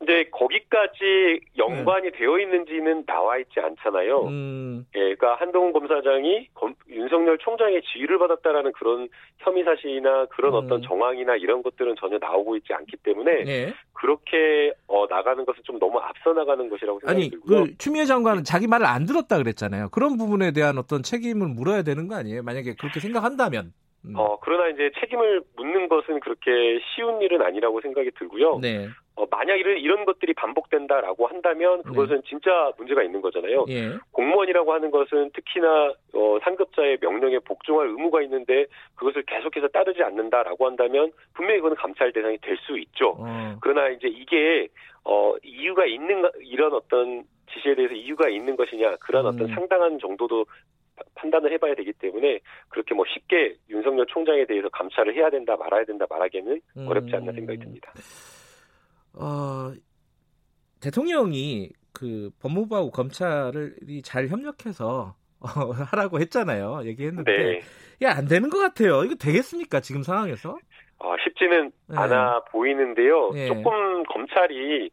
근데 거기까지 연관이 네. 되어 있는지는 나와 있지 않잖아요. 음. 예, 그러니까 한동훈 검사장이 검, 윤석열 총장의 지휘를 받았다라는 그런 혐의 사실이나 그런 음. 어떤 정황이나 이런 것들은 전혀 나오고 있지 않기 때문에 네. 그렇게 어, 나가는 것은 좀 너무 앞서 나가는 것이라고 생각이 아니, 들고요. 그 추미애 장관은 자기 말을 안 들었다 그랬잖아요. 그런 부분에 대한 어떤 책임을 물어야 되는 거 아니에요? 만약에 그렇게 생각한다면. 음. 어, 그러나 이제 책임을 묻는 것은 그렇게 쉬운 일은 아니라고 생각이 들고요. 네. 어, 만약 이런, 이런 것들이 반복된다라고 한다면 그것은 네. 진짜 문제가 있는 거잖아요. 예. 공무원이라고 하는 것은 특히나 어, 상급자의 명령에 복종할 의무가 있는데 그것을 계속해서 따르지 않는다라고 한다면 분명히 그거는 감찰 대상이 될 수 있죠. 어. 그러나 이제 이게 어, 이유가 있는 이런 어떤 지시에 대해서 이유가 있는 것이냐 그런 음. 어떤 상당한 정도도 판단을 해봐야 되기 때문에 그렇게 뭐 쉽게 윤석열 총장에 대해서 감찰을 해야 된다 말아야 된다 말하기는 음. 어렵지 않나 생각이 듭니다. 어, 대통령이 그 법무부하고 검찰이 잘 협력해서 어, [laughs] 하라고 했잖아요. 얘기했는데 네. 이게 안 되는 것 같아요. 이거 되겠습니까 지금 상황에서? 어, 쉽지는 네. 않아 보이는데요. 네. 조금 검찰이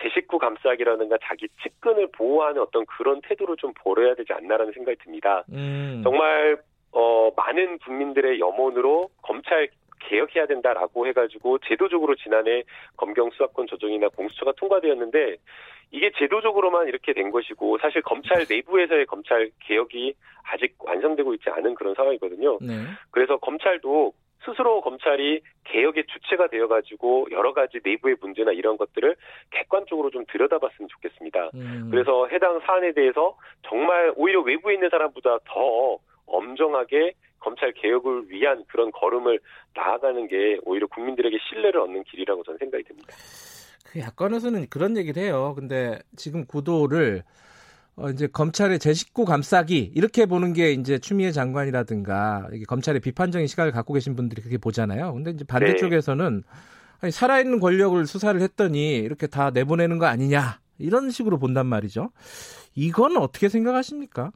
제 식구 감싸기라든가 자기 측근을 보호하는 어떤 그런 태도를 좀 보여야 되지 않나라는 생각이 듭니다. 음. 정말 어, 많은 국민들의 염원으로 검찰 개혁해야 된다라고 해가지고 제도적으로 지난해 검경 수사권 조정이나 공수처가 통과되었는데 이게 제도적으로만 이렇게 된 것이고 사실 검찰 내부에서의 검찰 개혁이 아직 완성되고 있지 않은 그런 상황이거든요. 네. 그래서 검찰도 스스로 검찰이 개혁의 주체가 되어가지고 여러 가지 내부의 문제나 이런 것들을 객관적으로 좀 들여다봤으면 좋겠습니다. 음. 그래서 해당 사안에 대해서 정말 오히려 외부에 있는 사람보다 더 엄정하게 검찰 개혁을 위한 그런 걸음을 나아가는 게 오히려 국민들에게 신뢰를 얻는 길이라고 저는 생각이 듭니다. 그 야권에서는 그런 얘기를 해요. 근데 지금 구도를 어, 이제 검찰의 제 식구 감싸기 이렇게 보는 게 이제 추미애 장관이라든가 검찰의 비판적인 시각을 갖고 계신 분들이 그렇게 보잖아요. 근데 이제 반대쪽에서는 네. 아니, 살아있는 권력을 수사를 했더니 이렇게 다 내보내는 거 아니냐 이런 식으로 본단 말이죠. 이건 어떻게 생각하십니까?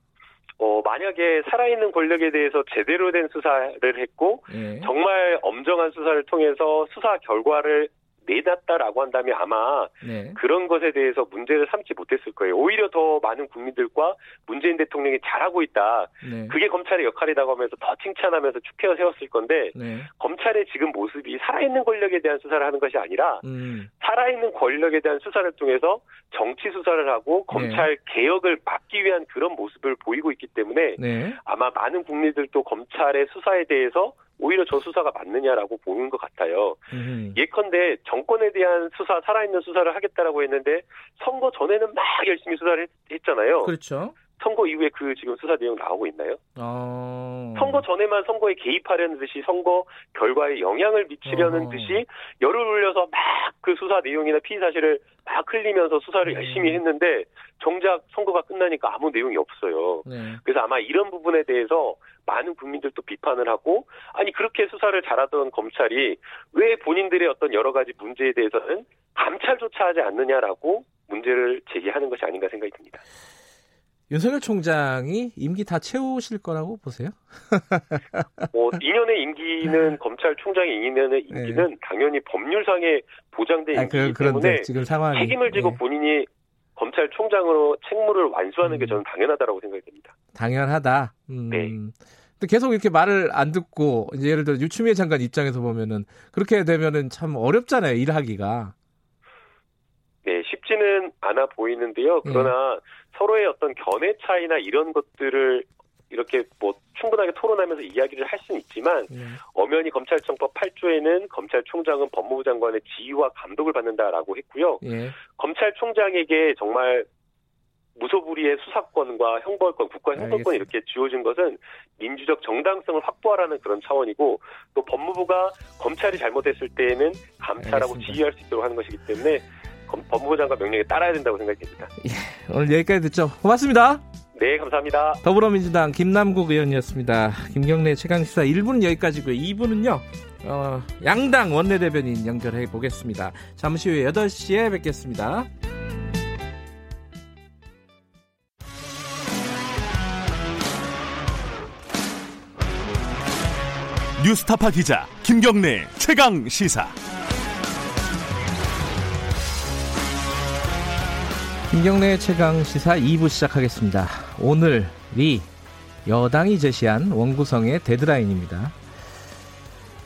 어, 만약에 살아있는 권력에 대해서 제대로 된 수사를 했고, 예. 정말 엄정한 수사를 통해서 수사 결과를 내놨다라고 한다면 아마 네. 그런 것에 대해서 문제를 삼지 못했을 거예요. 오히려 더 많은 국민들과 문재인 대통령이 잘하고 있다. 네. 그게 검찰의 역할이라고 하면서 더 칭찬하면서 축해어 세웠을 건데 네. 검찰의 지금 모습이 살아있는 권력에 대한 수사를 하는 것이 아니라 음. 살아있는 권력에 대한 수사를 통해서 정치 수사를 하고 검찰 네. 개혁을 막기 위한 그런 모습을 보이고 있기 때문에 네. 아마 많은 국민들도 검찰의 수사에 대해서 오히려 저 수사가 맞느냐라고 보는 것 같아요. 음. 예컨대 정권에 대한 수사, 살아있는 수사를 하겠다라고 했는데 선거 전에는 막 열심히 수사를 했, 잖아요 그렇죠. 선거 이후에 그 지금 수사 내용 나오고 있나요? 어... 선거 전에만 선거에 개입하려는 듯이 선거 결과에 영향을 미치려는 어... 듯이 열을 올려서 막 그 수사 내용이나 피의 사실을 막 흘리면서 수사를 네. 열심히 했는데 정작 선거가 끝나니까 아무 내용이 없어요. 네. 그래서 아마 이런 부분에 대해서 많은 국민들도 비판을 하고 아니 그렇게 수사를 잘하던 검찰이 왜 본인들의 어떤 여러 가지 문제에 대해서는 감찰조차 하지 않느냐라고 문제를 제기하는 것이 아닌가 생각이 듭니다. 윤석열 총장이 임기 다 채우실 거라고 보세요? [laughs] 뭐 2년의 임기는 검찰총장의 2년의 임기는 네. 당연히 법률상에 보장된 아, 임기이기 그, 때문에 지금 상황이, 책임을 지고 네. 본인이 검찰총장으로 책무를 완수하는 음. 게 저는 당연하다라고 생각이 됩니다. 당연하다. 음. 네. 근데 계속 이렇게 말을 안 듣고 이제 예를 들어 유추미애 장관 입장에서 보면은 그렇게 되면은 참 어렵잖아요 일하기가. 네, 쉽지는 않아 보이는데요. 그러나 네. 서로의 어떤 견해 차이나 이런 것들을 이렇게 뭐 충분하게 토론하면서 이야기를 할 수는 있지만 네. 엄연히 검찰청법 8조에는 검찰총장은 법무부 장관의 지휘와 감독을 받는다라고 했고요. 네. 검찰총장에게 정말 무소불위의 수사권과 형벌권, 국가 형벌권 이렇게 주어진 것은 민주적 정당성을 확보하라는 그런 차원이고 또 법무부가 검찰이 잘못했을 때에는 감찰하고 알겠습니다. 지휘할 수 있도록 하는 것이기 때문에 법무부 장관 명령에 따라야 된다고 생각됩니다. 예, 오늘 여기까지 듣죠. 고맙습니다. 네, 감사합니다. 더불어민주당 김남국 의원이었습니다. 김경래 최강시사 1부는 여기까지고요. 2부는요. 어, 양당 원내대변인 연결해 보겠습니다. 잠시 후에 8시에 뵙겠습니다. 뉴스타파 기자 김경래 최강 시사. 김경래 최강 시사 2부 시작하겠습니다. 오늘이 여당이 제시한 원구성의 데드라인입니다.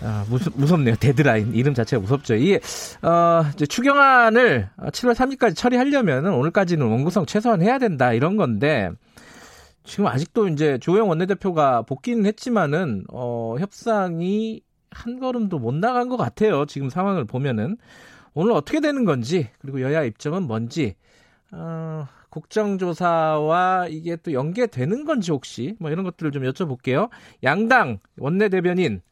아, 무섭, 무섭네요. 데드라인. 이름 자체가 무섭죠. 이게, 어, 추경안을 7월 3일까지 처리하려면 오늘까지는 원구성 최소한 해야 된다. 이런 건데, 지금 아직도 이제 주호영 원내대표가 복귀는 했지만은, 어, 협상이 한 걸음도 못 나간 것 같아요. 지금 상황을 보면은. 오늘 어떻게 되는 건지, 그리고 여야 입장은 뭔지, 어, 국정조사와 이게 또 연계되는 건지 혹시 뭐 이런 것들을 좀 여쭤볼게요. 양당 원내대변인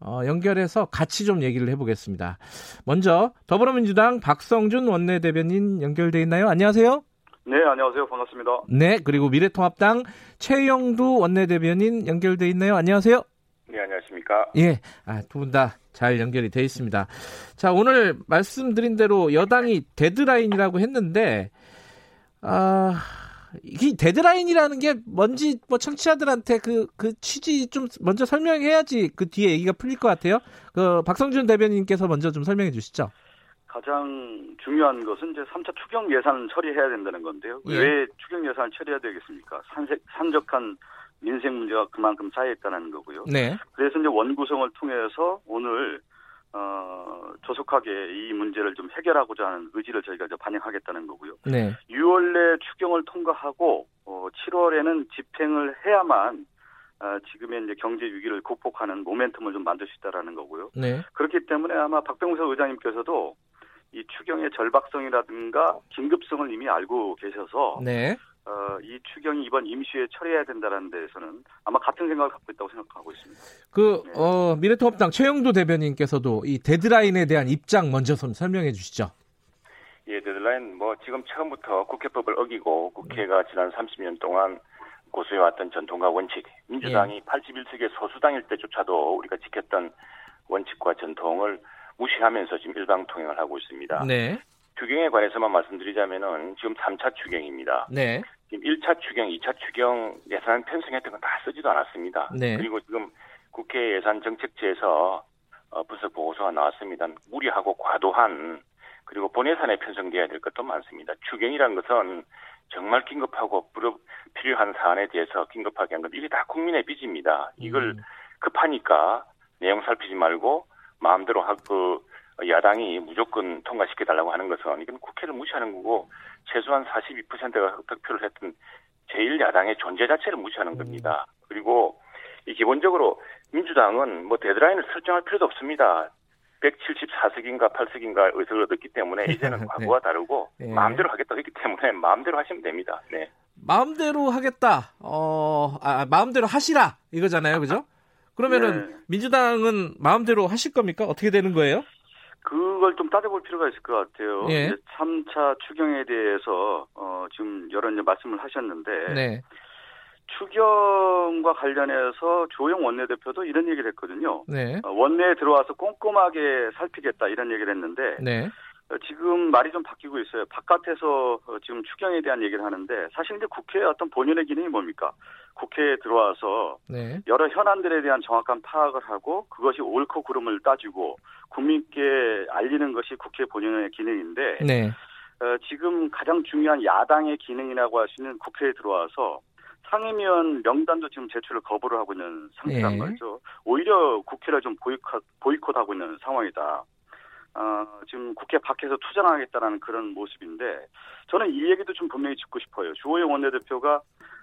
어, 연결해서 같이 좀 얘기를 해보겠습니다. 먼저 더불어민주당 박성준 원내대변인 연결돼 있나요? 안녕하세요. 네, 안녕하세요. 반갑습니다. 네, 그리고 미래통합당 최영두 원내대변인 연결돼 있나요? 안녕하세요. 네, 안녕하십니까. 예, 아, 두 분 다 잘 연결이 돼 있습니다. 자, 오늘 말씀드린 대로 여당이 데드라인이라고 했는데 아, 이 데드라인이라는 게 뭔지 뭐 청취자들한테 그, 그 취지 좀 먼저 설명해야지 그 뒤에 얘기가 풀릴 것 같아요. 그 박성준 대변인께서 먼저 좀 설명해 주시죠. 가장 중요한 것은 이제 3차 추경 예산을 처리해야 된다는 건데요. 예. 왜 추경 예산을 처리해야 되겠습니까? 산색, 산적한 민생 문제가 그만큼 쌓여 있다는 거고요. 네. 그래서 이제 원구성을 통해서 오늘 어, 조속하게 이 문제를 좀 해결하고자 하는 의지를 저희가 이제 반영하겠다는 거고요. 네. 6월 내 추경을 통과하고 어, 7월에는 집행을 해야만 어, 지금의 이제 경제 위기를 극복하는 모멘텀을 좀 만들 수 있다라는 거고요. 네. 그렇기 때문에 아마 박병석 의장님께서도 이 추경의 절박성이라든가 긴급성을 이미 알고 계셔서 네. 어, 이 추경이 이번 임시회에 처리해야 된다는 데에서는 아마 같은 생각을 갖고 있다고 생각하고 있습니다. 그 네. 어, 미래통합당 최형두 대변인께서도 이 데드라인에 대한 입장 먼저 좀 설명해 주시죠. 예, 데드라인 뭐 지금 처음부터 국회법을 어기고 국회가 지난 30년 동안 고수해왔던 전통과 원칙, 민주당이 예. 81석의 소수당일 때조차도 우리가 지켰던 원칙과 전통을 무시하면서 지금 일방 통행을 하고 있습니다. 네. 추경에 관해서만 말씀드리자면은 지금 3차 추경입니다. 네. 지금 1차 추경, 2차 추경 예산 편성했던 건 다 쓰지도 않았습니다. 네. 그리고 지금 국회 예산 정책처에서 어, 분석 보고서가 나왔습니다. 무리하고 과도한 그리고 본예산에 편성돼야 될 것도 많습니다. 추경이란 것은 정말 긴급하고 필요한 사안에 대해서 긴급하게 한 것. 이게 다 국민의 빚입니다. 이걸 음. 급하니까 내용 살피지 말고 마음대로 하고 야당이 무조건 통과시켜달라고 하는 것은 이건 국회를 무시하는 거고 최소한 42%가 득표를 했던 제일 야당의 존재 자체를 무시하는 음. 겁니다. 그리고 이 기본적으로 민주당은 뭐 데드라인을 설정할 필요도 없습니다. 174석인가 8석인가 의석을 얻었기 때문에 [laughs] 이제는 네. 과거와 다르고 네. 마음대로 하겠다 했기 때문에 [laughs] 마음대로 하시면 됩니다. 네. 마음대로 하겠다. 어, 아, 마음대로 하시라 이거잖아요, 그죠? 그러면은 네. 민주당은 마음대로 하실 겁니까? 어떻게 되는 거예요? 그걸 좀 따져볼 필요가 있을 것 같아요. 예. 3차 추경에 대해서 어, 지금 여러 이제 말씀을 하셨는데 네. 추경과 관련해서 조영 원내대표도 이런 얘기를 했거든요. 네. 어, 원내에 들어와서 꼼꼼하게 살피겠다 이런 얘기를 했는데 네. 어, 지금 말이 좀 바뀌고 있어요. 바깥에서 어, 지금 추경에 대한 얘기를 하는데 사실 이제 국회의 어떤 본연의 기능이 뭡니까? 국회에 들어와서 네. 여러 현안들에 대한 정확한 파악을 하고 그것이 옳고 그름을 따지고 국민께 알리는 것이 국회 본연의 기능인데 네. 어, 지금 가장 중요한 야당의 기능이라고 할 수 있는 국회에 들어와서 상임위원 명단도 지금 제출을 거부를 하고 있는 상태란 네. 말이죠. 오히려 국회를 좀 보이콧, 보이콧하고 있는 상황이다. 어, 지금 국회 밖에서 투쟁하겠다라는 그런 모습인데 저는 이 얘기도 좀 분명히 짚고 싶어요. 주호영 원내대표가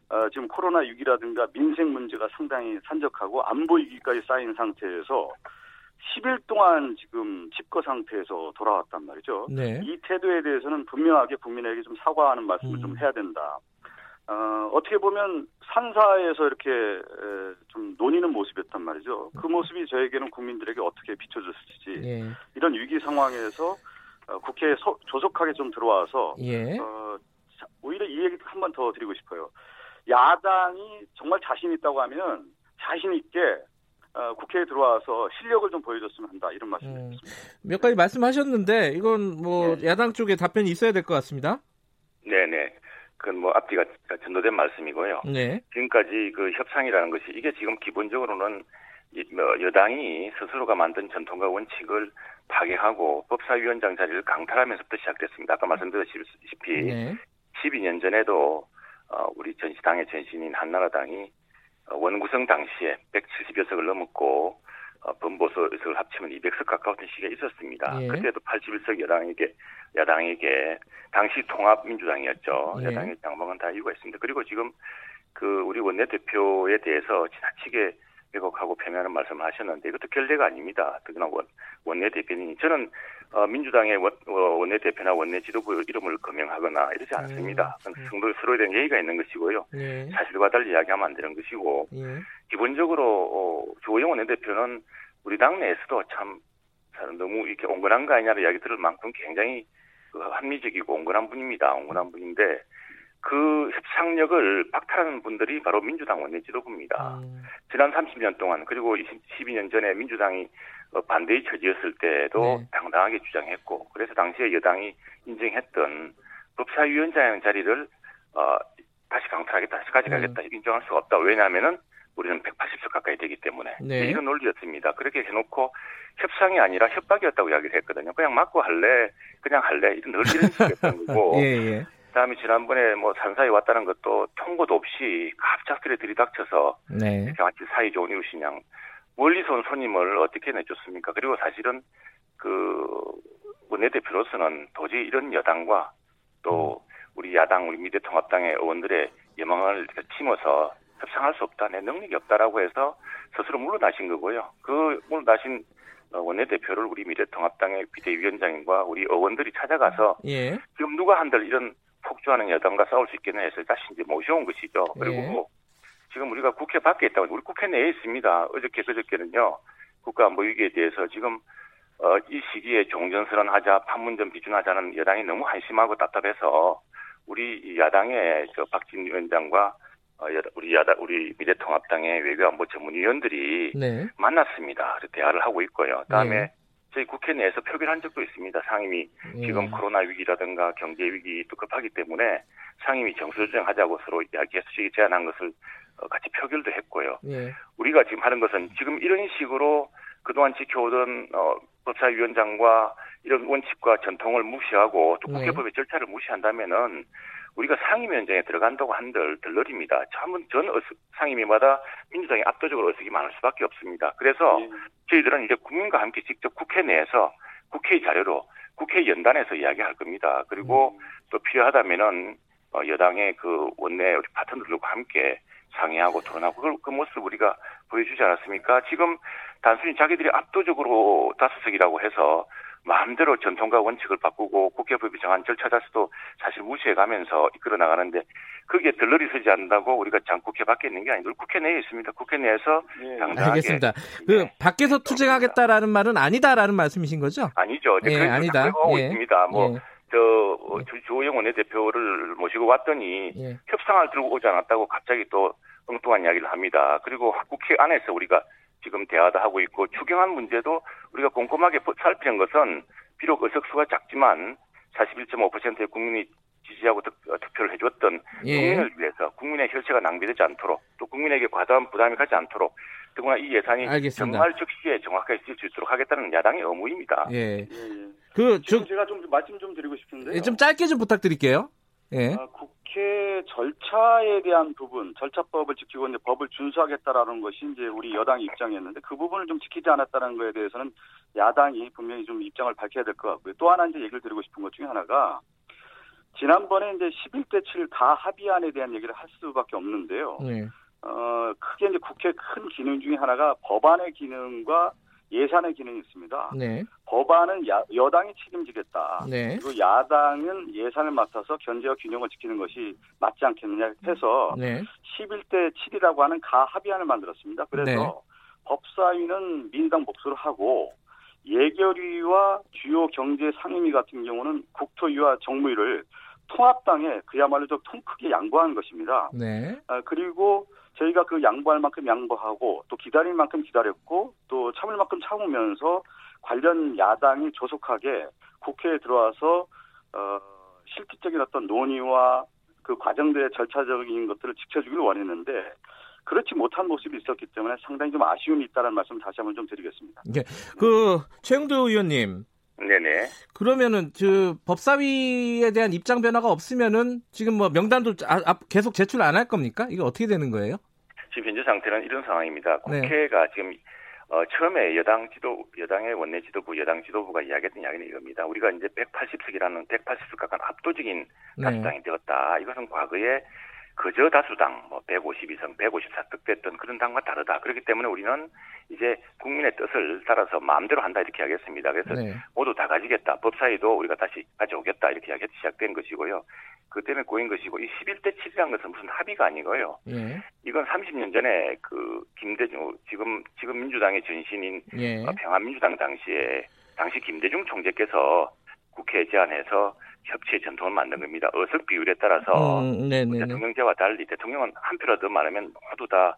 어, 지금 코로나 6이라든가 민생 문제가 상당히 산적하고 안보 위기까지 쌓인 상태에서 10일 동안 지금 집거 상태에서 돌아왔단 말이죠. 네. 이 태도에 대해서는 분명하게 국민에게 좀 사과하는 말씀을 음. 좀 해야 된다. 어, 어떻게 보면 산사에서 이렇게 에, 좀 논의는 모습이었단 말이죠. 그 모습이 저에게는 국민들에게 어떻게 비춰졌을지 예. 이런 위기 상황에서 어, 국회에 서, 조속하게 좀 들어와서 예. 어, 자, 오히려 이 얘기 한 번 더 드리고 싶어요. 야당이 정말 자신 있다고 하면 자신 있게 어, 국회에 들어와서 실력을 좀 보여줬으면 한다 이런 말씀드렸습니다. 음, 몇 가지 말씀하셨는데 이건 뭐 네. 야당 쪽에 답변이 있어야 될 것 같습니다. 네네. 그건 뭐 앞뒤가 전도된 말씀이고요. 네. 지금까지 그 협상이라는 것이 이게 지금 기본적으로는 뭐 여당이 스스로가 만든 전통과 원칙을 파괴하고 법사위원장 자리를 강탈하면서부터 시작됐습니다. 아까 말씀드렸다시피 네. 12년 전에도 어, 우리 전시당의 전신인 한나라당이 어, 원구성 당시에 170여 석을 넘었고 어, 범보석을 합치면 200석 가까운 시기가 있었습니다. 예. 그때도 81석 여당에게 야당에게 당시 통합민주당이었죠. 예. 여당의 장방은 다 이유가 있습니다. 그리고 지금 그 우리 원내대표에 대해서 지나치게 왜곡하고 표면하는 말씀을 하셨는데 이것도 결례가 아닙니다. 특히나 원, 원내대표님 저는 어, 민주당의 원, 어, 원내대표나 원내지도부 이름을 거명하거나 이러지 않습니다. 음, 음. 성도 서로에 대한 예의가 있는 것이고요. 예. 사실과 달리 이야기하면 안 되는 것이고 예. 기본적으로 어, 조영 원내대표는 우리 당내에서도 참 너무 이렇게 온건한 거 아니냐는 이야기 들을 만큼 굉장히 그 합리적이고 온건한 분입니다. 온건한 분인데 그 협상력을 박탈하는 분들이 바로 민주당 원내 지도부입니다. 음. 지난 30년 동안 그리고 12년 전에 민주당이 어, 반대의 처지였을 때도 네. 당당하게 주장했고 그래서 당시에 여당이 인정했던 법사위원장 자리를 어, 다시 강탈하겠다, 다시 가져가겠다 네. 인정할 수가 없다. 왜냐하면은 우리는 180석 가까이 되기 때문에 네. 이런 논리였습니다. 그렇게 해놓고 협상이 아니라 협박이었다고 이야기를 했거든요. 그냥 맞고 할래, 그냥 할래 이런 늘 이런 식이었던 거고. 예, 예. 그다음에 지난번에 뭐 산사에 왔다는 것도 통보도 없이 갑작스레 들이닥쳐서 네. 이렇게 마치 사이 좋은 이웃이냥 멀리서 온 손님을 어떻게 내줬습니까? 그리고 사실은 그 원내대표로서는 도저히 이런 여당과 또 우리 야당, 우리 미래통합당의 의원들의 예망을 팀어서 협상할 수 없다, 내 능력이 없다라고 해서 스스로 물러나신 거고요. 그 물러나신 원내대표를 우리 미래통합당의 비대위원장과 우리 의원들이 찾아가서 예. 지금 누가 한들 이런 폭주하는 여당과 싸울 수 있겠냐 해서 다시 이제 모셔온 것이죠. 그리고 예. 지금 우리가 국회 밖에 있다고 우리 국회 내에 있습니다. 어저께 그저께는요 국가안보위기에 대해서 지금 어, 이 시기에 종전선언하자 판문점 비준하자는 여당이 너무 한심하고 답답해서 우리 야당의 저 박진 위원장과 어, 우리 야당 우리 미래통합당의 외교안보 전문위원들이 네. 만났습니다. 대화를 하고 있고요. 다음에 네. 저희 국회 내에서 표결 한 적도 있습니다. 상임위 네. 지금 코로나 위기라든가 경제 위기도 급하기 때문에 상임위 정수조정하자고 서로 이야기해서 제안한 것을 어, 같이 표결도 했고요. 예. 우리가 지금 하는 것은 지금 이런 식으로 그동안 지켜오던 어, 법사위원장과 이런 원칙과 전통을 무시하고 또 네. 국회법의 네. 절차를 무시한다면은 우리가 상임위원장에 들어간다고 한들 들러립니다. 전, 전 상임위마다 민주당이 압도적으로 어색이 많을 수밖에 없습니다. 그래서 네. 저희들은 이제 국민과 함께 직접 국회 내에서 국회 자료로 국회 연단에서 이야기할 겁니다. 그리고 음. 또 필요하다면은 어, 여당의 그 원내 우리 파트너들과 함께 상의하고 토론하고 그, 그 모습을 우리가 보여주지 않았습니까? 지금 단순히 자기들이 압도적으로 다수석이라고 해서 마음대로 전통과 원칙을 바꾸고 국회법이 정한 절차 자체도 사실 무시해가면서 이끌어 나가는데 그게 들러리 서지 않는다고 우리가 장 국회 밖에 있는 게 아니고 국회 내에 있습니다. 국회 내에서 네. 당당하게 알겠습니다. 그 네. 밖에서 투쟁하겠다라는 말은 아니다라는 말씀이신 거죠? 아니죠. 네, 예, 아니다. 하고 예. 있습니다. 뭐 예. 저 어, 조영 원내대표를 모시고 왔더니 예. 협상을 들고 오지 않았다고 갑자기 또 엉뚱한 이야기를 합니다. 그리고 국회 안에서 우리가 지금 대화도 하고 있고 추경안 문제도 우리가 꼼꼼하게 살피는 것은 비록 의석수가 작지만 41.5%의 국민이 지지하고 득, 어, 표를 해줬던 예. 국민을 위해서 국민의 혈세가 낭비되지 않도록 또 국민에게 과다한 부담이 가지 않도록 더구나 이 예산이 알겠습니다. 정말 즉시에 정확하게 쓸수 있도록 하겠다는 야당의 의무입니다. 예. 예. 그, 저, 제가 좀 말씀 좀 드리고 싶은데. 예, 좀 짧게 좀 부탁드릴게요. 예. 아, 국회 절차에 대한 부분, 절차법을 지키고 이제 법을 준수하겠다라는 것이 이제 우리 여당의 입장이었는데 그 부분을 좀 지키지 않았다는 것에 대해서는 야당이 분명히 좀 입장을 밝혀야 될 것 같고요. 또 하나 이제 얘기를 드리고 싶은 것 중에 하나가 지난번에 이제 11대 7 다 합의안에 대한 얘기를 할 수밖에 없는데요. 네. 어, 크게 이제 국회 큰 기능 중에 하나가 법안의 기능과 예산의 기능이 있습니다. 네. 법안은 야, 여당이 책임지겠다. 네. 그리고 야당은 예산을 맡아서 견제와 균형을 지키는 것이 맞지 않겠느냐 해서 네. 11대 7이라고 하는 가합의안을 만들었습니다. 그래서 네. 법사위는 민당 복수를 하고 예결위와 주요 경제 상임위 같은 경우는 국토위와 정무위를 통합당에 그야말로 좀 통 크게 양보한 것입니다. 네. 아, 그리고 저희가 그 양보할 만큼 양보하고 또 기다릴 만큼 기다렸고 또 참을 만큼 참으면서 관련 야당이 조속하게 국회에 들어와서 어 실질적인 어떤 논의와 그 과정들의 절차적인 것들을 지켜주기를 원했는데 그렇지 못한 모습이 있었기 때문에 상당히 좀 아쉬움이 있다는 말씀 다시 한번 좀 드리겠습니다. 네. 그 최영도 의원님. 네네. 그러면은 그 법사위에 대한 입장 변화가 없으면은 지금 뭐 명단도 아, 아, 계속 제출 안 할 겁니까? 이게 어떻게 되는 거예요? 지금 현재 상태는 이런 상황입니다. 네. 국회가 네. 지금 어, 처음에 여당 지도, 여당의 원내 지도부, 여당 지도부가 이야기했던 이야기는 이겁니다. 우리가 이제 180석이라는 180석 가까운 압도적인 네. 다수당이 되었다. 이것은 과거에 그저 다수당 뭐 152석, 154석 됐던 그런 당과 다르다. 그렇기 때문에 우리는 이제 국민의 뜻을 따라서 마음대로 한다 이렇게 하겠습니다. 그래서 네. 모두 다 가지겠다. 법사위도 우리가 다시 가져오겠다 이렇게 이야기 시작된 것이고요. 그 때문에 고인 것이고 이 11대 7이라는 것은 무슨 합의가 아니고요. 예. 이건 30년 전에 그 김대중 지금 지금 민주당의 전신인 예. 어, 평화민주당 당시에 당시 김대중 총재께서 국회에 제안해서 협치의 전통을 만든 겁니다. 어석 비율에 따라서 음, 대통령제와 달리 대통령은 한 표라도 더 많으면 모두 다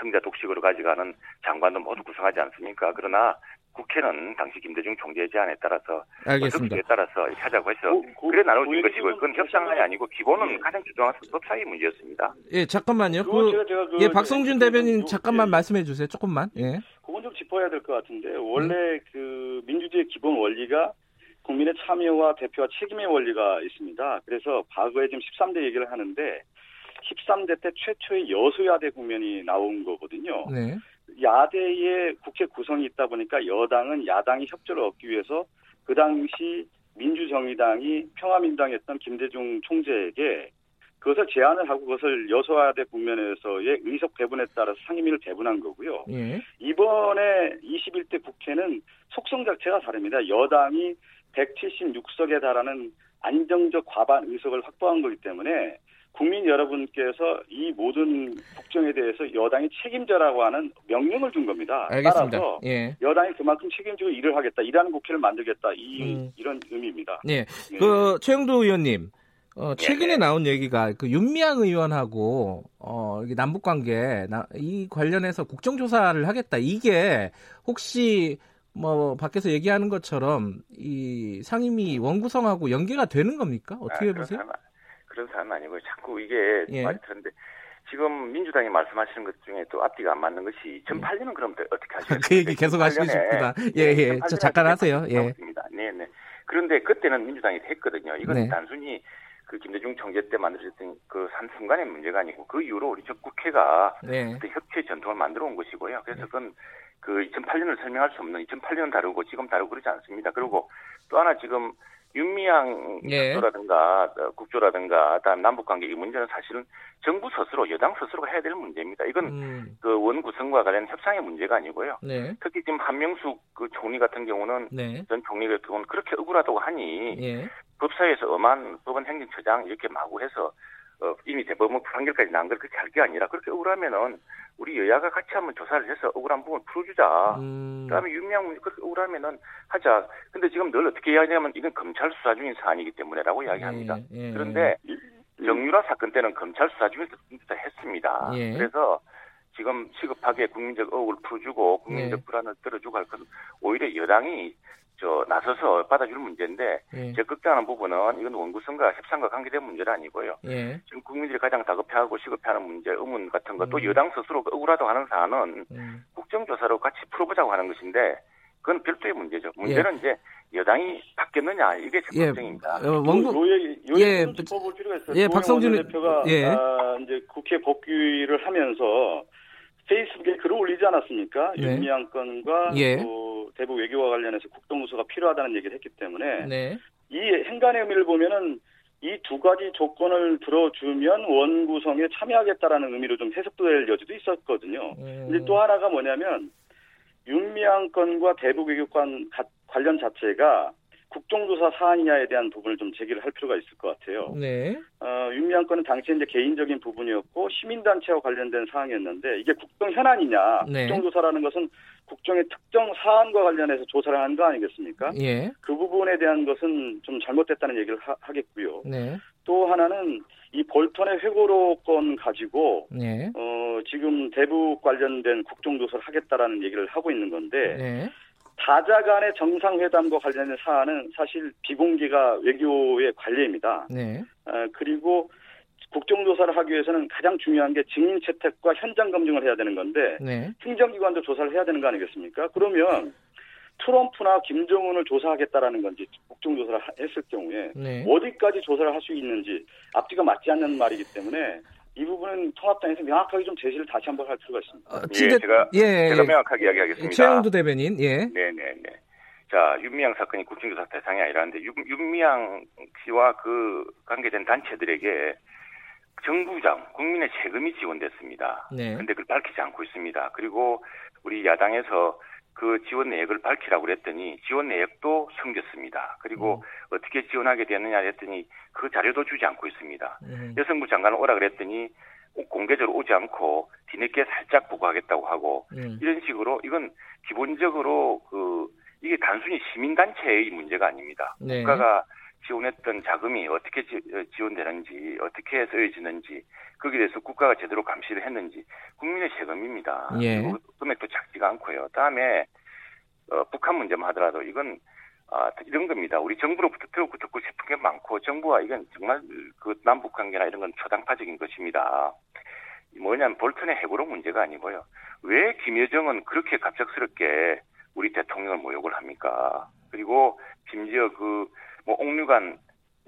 성자 독식으로 가져가는 장관도 모두 구성하지 않습니까? 그러나 국회는 당시 김대중 총재의 제안에 따라서 알겠습니다. 에 따라서 이렇게 하자고 해서 고, 고, 그래 나눠진 것이고 그건 협상안이 아니고 기본은 예. 가장 주장한 법사위 문제였습니다. 예, 잠깐만요. 그, 제가, 제가 그, 예, 박성준 대변인 그, 잠깐만 예. 말씀해 주세요. 조금만. 예. 그건 좀 짚어야 될 것 같은데 원래 음. 그 민주주의 기본 원리가 국민의 참여와 대표와 책임의 원리가 있습니다. 그래서 과거에 지금 13대 얘기를 하는데 13대 때 최초의 여소야대 국면이 나온 거거든요. 네. 야대의 국회 구성이 있다 보니까 여당은 야당이 협조를 얻기 위해서 그 당시 민주정의당이 평화민당이었던 김대중 총재에게 그것을 제안을 하고 그것을 여소야대 국면에서의 의석 배분에 따라서 상임위를 배분한 거고요. 예. 이번에 21대 국회는 속성 자체가 다릅니다. 여당이 176석에 달하는 안정적 과반 의석을 확보한 거기 때문에 국민 여러분께서 이 모든 국정에 대해서 여당이 책임져라고 하는 명령을 준 겁니다. 알겠습니다. 따라서 예. 여당이 그만큼 책임지고 일을 하겠다, 일하는 국회를 만들겠다 이 음. 이런 의미입니다. 예. 네. 그 최영도 의원님. 어, 최근에 나온 얘기가 그 윤미향 의원하고 어, 남북 관계 이 관련해서 국정조사를 하겠다. 이게 혹시 뭐 밖에서 얘기하는 것처럼 이 상임위 원구성하고 연계가 되는 겁니까? 어떻게 아, 보세요? 그런 사람 아니고요. 자꾸 이게 예. 말이 그런데 지금 민주당이 말씀하시는 것 중에 또 앞뒤가 안 맞는 것이 2008년은 예. 그럼 어떻게 하시겠어요? 그 얘기 계속 하시고 싶구나. 예, 예. 저 잠깐 하세요. 예. 네, 네. 그런데 그때는 민주당이 했거든요. 이건 네. 단순히 그 김대중 총재 때 만들어졌던 그한 순간의 문제가 아니고 그 이후로 우리 적 국회가 네. 협치 전통을 만들어 온 것이고요. 그래서 네. 그건 그 2008년을 설명할 수 없는 2008년 다르고 지금 다르고 그러지 않습니다. 그리고 또 하나 지금 윤미향 예. 국조라든가 어, 국조라든가 다음 남북 관계 이 문제는 사실은 정부 스스로 여당 스스로가 해야 될 문제입니다. 이건 음. 그원 구성과 관련 협상의 문제가 아니고요. 네. 특히 지금 한명숙 그 총리 같은 경우는 네. 전 총리 같은 경우는 그렇게 억울하다고 하니 예. 법사위에서 엄한 법원 행정처장 이렇게 마구 해서 어, 이미 대법원 판결까지 난 걸 그렇게 할 게 아니라 그렇게 억울하면은 우리 여야가 같이 한번 조사를 해서 억울한 부분 풀어주자. 음. 그다음에 윤미향 문제 그렇게 억울하면은 하자. 근데 지금 늘 어떻게 이야기하냐면 이건 검찰 수사 중인 사안이기 때문에라고 이야기합니다. 예, 예. 그런데 정유라 사건 때는 검찰 수사 중에서 했습니다. 예. 그래서 지금 시급하게 국민적 의혹을 풀어주고 국민적 예. 불안을 떨어주고 할 것은 오히려 여당이 저 나서서 받아줄 문제인데 예. 적극적하는 부분은 이건 원구성과 협상과 관계된 문제는 아니고요. 예. 지금 국민들이 가장 다급해하고 시급해하는 문제, 의문 같은 것또 음. 여당 스스로 억울하다고 하는 사안은 음. 국정조사로 같이 풀어보자고 하는 것인데 그건 별도의 문제죠. 문제는 예. 이제 여당이 바뀌었느냐 이게 제 예. 어, 원구 요, 요, 요 예, 짚어볼 필요가 있어요. 예, 박성준 대표가 예. 아, 이제 국회 복귀를 하면서 페이스북에 글을 올리지 않았습니까? 네. 윤미향 건과 예. 또 대북 외교와 관련해서 국동부서가 필요하다는 얘기를 했기 때문에 네. 이 행간의 의미를 보면은 이 두 가지 조건을 들어주면 원구성에 참여하겠다라는 의미로 좀 해석될 여지도 있었거든요. 음. 근데 또 하나가 뭐냐면 윤미향 건과 대북 외교관 관련 자체가 국정조사 사안이냐에 대한 부분을 좀 제기를 할 필요가 있을 것 같아요. 네. 어, 윤미향 건은 당시 이제 개인적인 부분이었고 시민단체와 관련된 사항이었는데 이게 국정 현안이냐? 네. 국정조사라는 것은 국정의 특정 사안과 관련해서 조사를 하는 거 아니겠습니까? 예. 그 부분에 대한 것은 좀 잘못됐다는 얘기를 하, 겠고요 네. 또 하나는 이 볼턴의 회고록 건 가지고 네. 어, 지금 대북 관련된 국정조사를 하겠다라는 얘기를 하고 있는 건데 네. 다자 간의 정상회담과 관련된 사안은 사실 비공개가 외교의 관례입니다. 네. 어, 그리고 국정조사를 하기 위해서는 가장 중요한 게 증인 채택과 현장 검증을 해야 되는 건데 네. 행정기관도 조사를 해야 되는 거 아니겠습니까? 그러면 트럼프나 김정은을 조사하겠다라는 건지 국정조사를 했을 경우에 네. 어디까지 조사를 할 수 있는지 앞뒤가 맞지 않는 말이기 때문에 이 부분은 통합당에서 명확하게 좀 제시를 다시 한번 할 필요가 있습니다. 어, 예, 제가 예, 제가 명확하게 이야기하겠습니다. 최영두 대변인, 예. 네, 네, 네. 자, 윤미향 사건이 국정조사 대상이 아니라는데 윤, 윤미향 씨와 그 관계된 단체들에게 정부장, 국민의 세금이 지원됐습니다. 네. 근데 그걸 밝히지 않고 있습니다. 그리고 우리 야당에서 그 지원 내역을 밝히라고 그랬더니 지원 내역도 숨겼습니다. 그리고 음. 어떻게 지원하게 됐느냐 했더니 그 자료도 주지 않고 있습니다. 음. 여성부 장관은 오라 그랬더니 공개적으로 오지 않고 뒤늦게 살짝 보고하겠다고 하고 음. 이런 식으로 이건 기본적으로 그 이게 단순히 시민단체의 문제가 아닙니다. 네. 국가가 지원했던 자금이 어떻게 지, 원되는지 어떻게 쓰여지는지 거기에 대해서 국가가 제대로 감시를 했는지 국민의 세금입니다. 예. 금액도 작지가 않고요. 다음에 어, 북한 문제만 하더라도 이건 아, 이런 겁니다. 우리 정부로부터 듣고 듣고 싶은 게 많고 정부와 이건 정말 그 남북 관계나 이런 건 초당파적인 것입니다. 뭐냐면 볼턴의 해고로 문제가 아니고요. 왜 김여정은 그렇게 갑작스럽게 우리 대통령을 모욕을 합니까? 그리고 심지어 그 뭐 옥류관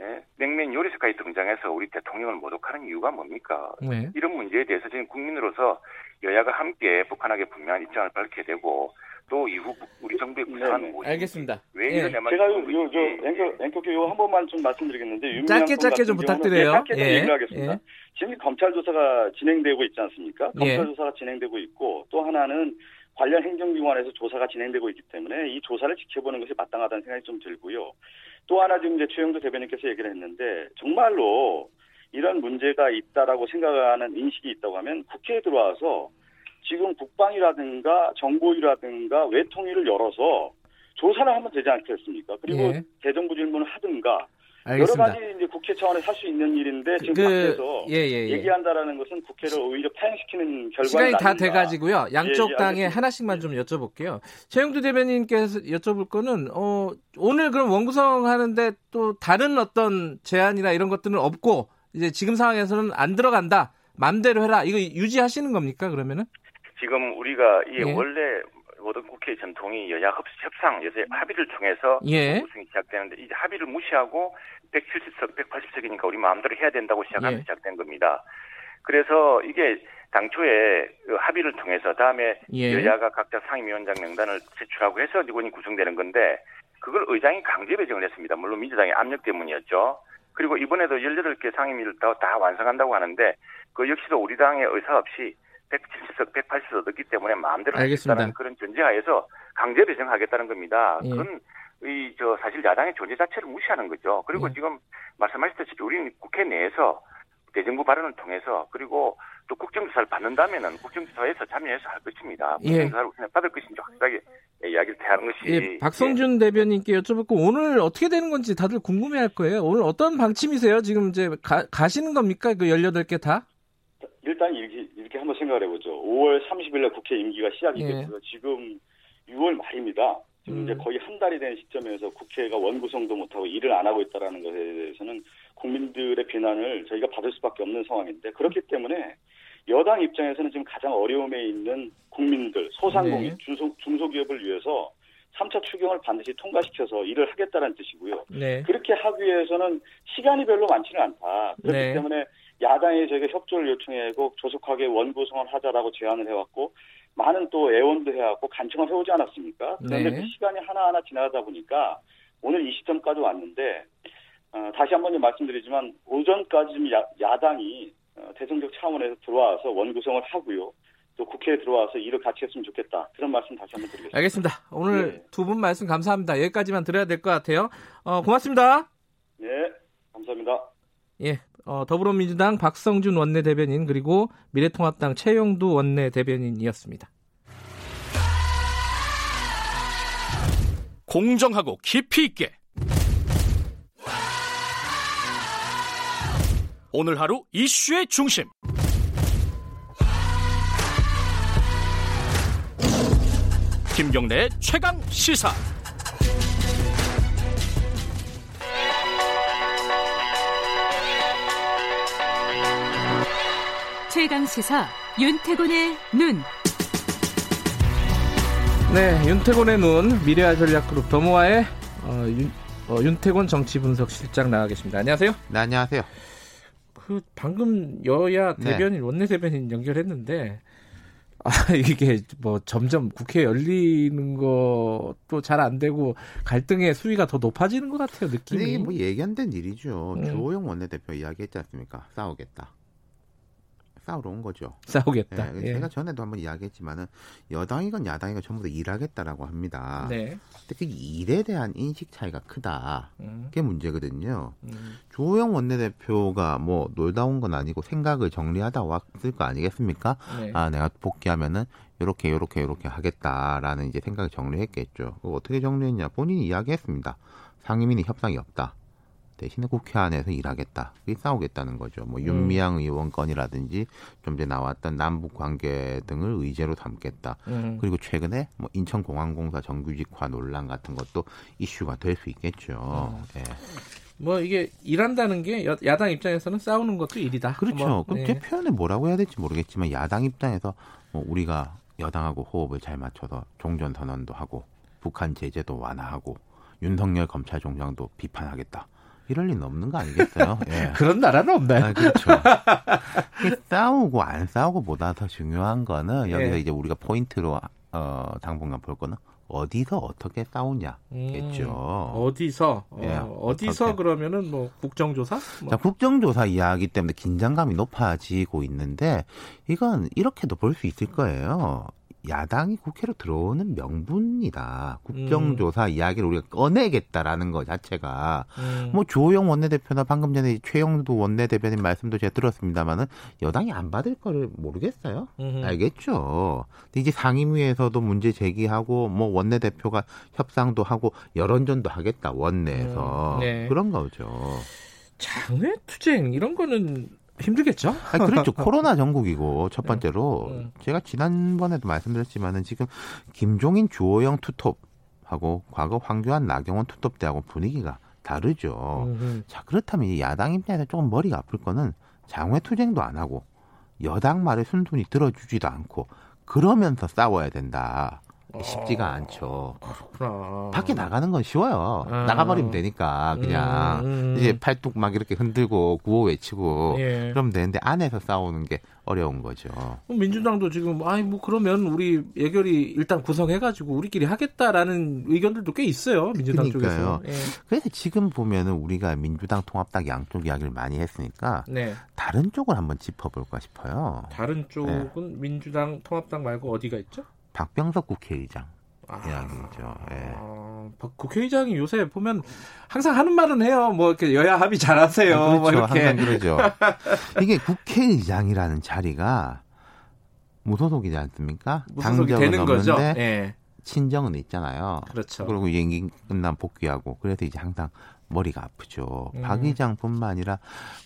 예? 냉면 요리사까지 등장해서 우리 대통령을 모독하는 이유가 뭡니까? 네. 이런 문제에 대해서 지금 국민으로서 여야가 함께 북한에게 분명한 입장을 밝혀야 되고 또 이후 우리 정부의 구상은 무엇인지 알겠습니다. 왜 예. 제가 요, 요, 저 앵커, 앵커께 요한 번만 좀 말씀드리겠는데 짧게 짧게 좀 부탁드려요. 네, 짧게 예. 얘기를 하겠습니다. 예. 지금 검찰 조사가 진행되고 있지 않습니까? 검찰 예. 조사가 진행되고 있고 또 하나는 관련 행정기관에서 조사가 진행되고 있기 때문에 이 조사를 지켜보는 것이 마땅하다는 생각이 좀 들고요. 또 하나 지금 이제 최영도 대변인께서 얘기를 했는데 정말로 이런 문제가 있다라고 생각하는 인식이 있다고 하면 국회에 들어와서 지금 국방이라든가 정보위라든가 외통위를 열어서 조사를 하면 되지 않겠습니까? 그리고 예. 대정부 질문을 하든가 알겠습니다. 여러 가지 이제 국회 차원에서 할 수 있는 일인데 지금 그, 밖에서 예, 예, 예. 얘기한다라는 것은 국회를 오히려 파행시키는 결과가 시간이 다 돼 가지고요. 양쪽 예, 예, 당에 하나씩만 좀 여쭤볼게요. 최영두 대변인께서 여쭤볼 거는 어, 오늘 그럼 원구성 하는데 또 다른 어떤 제안이나 이런 것들은 없고 이제 지금 상황에서는 안 들어간다. 맘대로 해라. 이거 유지하시는 겁니까 그러면은? 지금 우리가 이 예. 원래 모든 국회 전통이 여야 협상, 여야 합의를 통해서 예. 우승이 시작되는데 이제 합의를 무시하고 170석, 180석이니까 우리 마음대로 해야 된다고 시작하면 예. 시작된 겁니다. 그래서 이게 당초에 그 합의를 통해서 다음에 예. 여야가 각자 상임위원장 명단을 제출하고 해서 의원이 구성되는 건데 그걸 의장이 강제 배정을 했습니다. 물론 민주당의 압력 때문이었죠. 그리고 이번에도 18개 상임위를 다, 다 완성한다고 하는데 그 역시도 우리 당의 의사 없이 170석, 180석 얻었기 때문에 마음대로 하겠다는 그런 전제하에서 강제 배정하겠다는 겁니다. 예. 그건 이 저 사실 야당의 존재 자체를 무시하는 거죠. 그리고 예. 지금 말씀하셨듯이 우리는 국회 내에서 대정부 발언을 통해서 그리고 또 국정조사를 받는다면은 국정조사에서 참여해서 할 것입니다. 예. 국정조사를 그냥 받을 것인지 확실하게 이야기를 대하는 것이. 예. 박성준 예. 대변인께 여쭤보고 오늘 어떻게 되는 건지 다들 궁금해할 거예요. 오늘 어떤 방침이세요? 지금 이제 가, 가시는 겁니까? 그 18개 다? 일단 이렇게, 이렇게 한번 생각을 해보죠. 5월 30일 날 국회 임기가 시작이 예. 됐고요. 지금 6월 말입니다. 지금 음. 이제 거의 한 달이 된 시점에서 국회가 원구성도 못하고 일을 안 하고 있다라는 것에 대해서는 국민들의 비난을 저희가 받을 수밖에 없는 상황인데 그렇기 때문에 여당 입장에서는 지금 가장 어려움에 있는 국민들, 소상공인, 네. 중소, 중소기업을 위해서 3차 추경을 반드시 통과시켜서 일을 하겠다는 뜻이고요. 네. 그렇게 하기 위해서는 시간이 별로 많지는 않다. 그렇기 네. 때문에 야당이 저에게 협조를 요청해고 조속하게 원구성을 하자라고 제안을 해왔고 많은 또 애원도 해왔고 간청을 해오지 않았습니까? 그런데 네. 그 시간이 하나하나 지나가다 보니까 오늘 이 시점까지 왔는데 어, 다시 한번좀 말씀드리지만 오전까지 좀 야, 야당이 어, 대승적 차원에서 들어와서 원구성을 하고요. 또 국회에 들어와서 일을 같이 했으면 좋겠다. 그런 말씀 다시 한번 드리겠습니다. 알겠습니다. 오늘 네. 두분 말씀 감사합니다. 여기까지만 들어야 될 것 같아요. 어, 고맙습니다. 네, 감사합니다. 예, 어, 더불어민주당 박성준 원내대변인 그리고 미래통합당 최영두 원내대변인이었습니다. 공정하고 깊이 있게. 오늘 하루 이슈의 중심. 김경래 최강 시사 최강 시사 윤태곤의 눈. 네, 윤태곤의 눈 미래아 전략그룹 더모아의 어, 윤, 어, 윤태곤 정치분석 실장 나와 계십니다. 안녕하세요. 네, 안녕하세요. 그 방금 여야 네. 대변인 네. 원내 대변인 연결했는데 아 [laughs] 이게 뭐 점점 국회 열리는 것도 잘 안 되고 갈등의 수위가 더 높아지는 것 같아요 느낌이. 이게 뭐 얘기 안된 일이죠. 음. 조호영 원내대표 이야기했지 않습니까? 싸우겠다. 싸우러 온 거죠. 싸우겠다. 네, 예. 제가 전에도 한번 이야기했지만은 여당이건 야당이건 전부 다 일하겠다라고 합니다. 네. 근데 그 일에 대한 인식 차이가 크다. 음. 그게 문제거든요. 음. 조호영 원내대표가 뭐 놀다 온 건 아니고 생각을 정리하다 왔을 거 아니겠습니까? 네. 아 내가 복귀하면은 요렇게 요렇게 요렇게 하겠다라는 이제 생각을 정리했겠죠. 어떻게 정리했냐? 본인이 이야기했습니다. 상임위는 협상이 없다. 대신에 국회 안에서 일하겠다. 싸우겠다는 거죠. 뭐 음. 윤미향 의원 건이라든지 좀 전에 나왔던 남북 관계 등을 의제로 삼겠다. 음. 그리고 최근에 뭐 인천공항공사 정규직화 논란 같은 것도 이슈가 될 수 있겠죠. 음. 예. 뭐 이게 일한다는 게 야, 당 입장에서는 싸우는 것도 일이다. 그렇죠. 뭐, 그럼 네. 제 표현을 뭐라고 해야 될지 모르겠지만 야당 입장에서 뭐 우리가 여당하고 호흡을 잘 맞춰서 종전 선언도 하고 북한 제재도 완화하고 윤석열 검찰총장도 비판하겠다. 이럴 리는 없는 거 아니겠어요? [laughs] 예. 그런 나라는 없나요? 아, 그렇죠. [laughs] 싸우고 안 싸우고보다 더 중요한 거는 여기서 예. 이제 우리가 포인트로 어, 당분간 볼 거는 어디서 어떻게 싸우냐겠죠. 음, 어디서 예, 어, 디서 그러면은 뭐 국정조사? 뭐. 자, 국정조사 이야기 때문에 긴장감이 높아지고 있는데 이건 이렇게도 볼 수 있을 거예요. 야당이 국회로 들어오는 명분이다. 국정조사 음. 이야기를 우리가 꺼내겠다라는 것 자체가 음. 뭐 주호영 원내대표나 방금 전에 최영도 원내대표님 말씀도 제가 들었습니다만은 여당이 안 받을 거를 모르겠어요. 음. 알겠죠. 근데 이제 상임위에서도 문제 제기하고 뭐 원내대표가 협상도 하고 여론전도 하겠다 원내에서 음. 네. 그런 거죠. 장외 투쟁 이런 거는 힘들겠죠? 아니, 그렇죠. 코로나 전국이고 첫 네. 번째로 네. 제가 지난번에도 말씀드렸지만은 지금 김종인 주호영 투톱하고 과거 황교안 나경원 투톱 때하고 분위기가 다르죠. 음흠. 자 그렇다면 야당 입장에서 조금 머리가 아플 거는 장외 투쟁도 안 하고 여당 말에 순순히 들어주지도 않고 그러면서 싸워야 된다. 쉽지가 않죠. 그렇구나. 밖에 나가는 건 쉬워요. 아. 나가버리면 되니까 그냥 음, 음. 이제 팔뚝 막 이렇게 흔들고 구호 외치고 예. 그러면 되는데 안에서 싸우는 게 어려운 거죠. 민주당도 지금 아이 뭐 그러면 우리 예결이 일단 구성해가지고 우리끼리 하겠다라는 의견들도 꽤 있어요 민주당 그러니까요. 쪽에서. 예. 그래서 지금 보면은 우리가 민주당 통합당 양쪽 이야기를 많이 했으니까 네. 다른 쪽을 한번 짚어볼까 싶어요. 다른 쪽은 네. 민주당 통합당 말고 어디가 있죠? 박병석 국회의장 아, 이야기죠. 예. 아, 국회의장이 요새 보면 항상 하는 말은 해요. 뭐 이렇게 여야 합의 잘하세요. 아, 그렇죠. 뭐 이렇게. 항상 그러죠. [laughs] 이게 국회의장이라는 자리가 무소속이지 않습니까? 당적은 되는 없는데 거죠. 예. 친정은 있잖아요. 그렇죠. 그리고 임기 끝난 복귀하고 그래서 이제 항상 머리가 아프죠. 음. 박 의장뿐만 아니라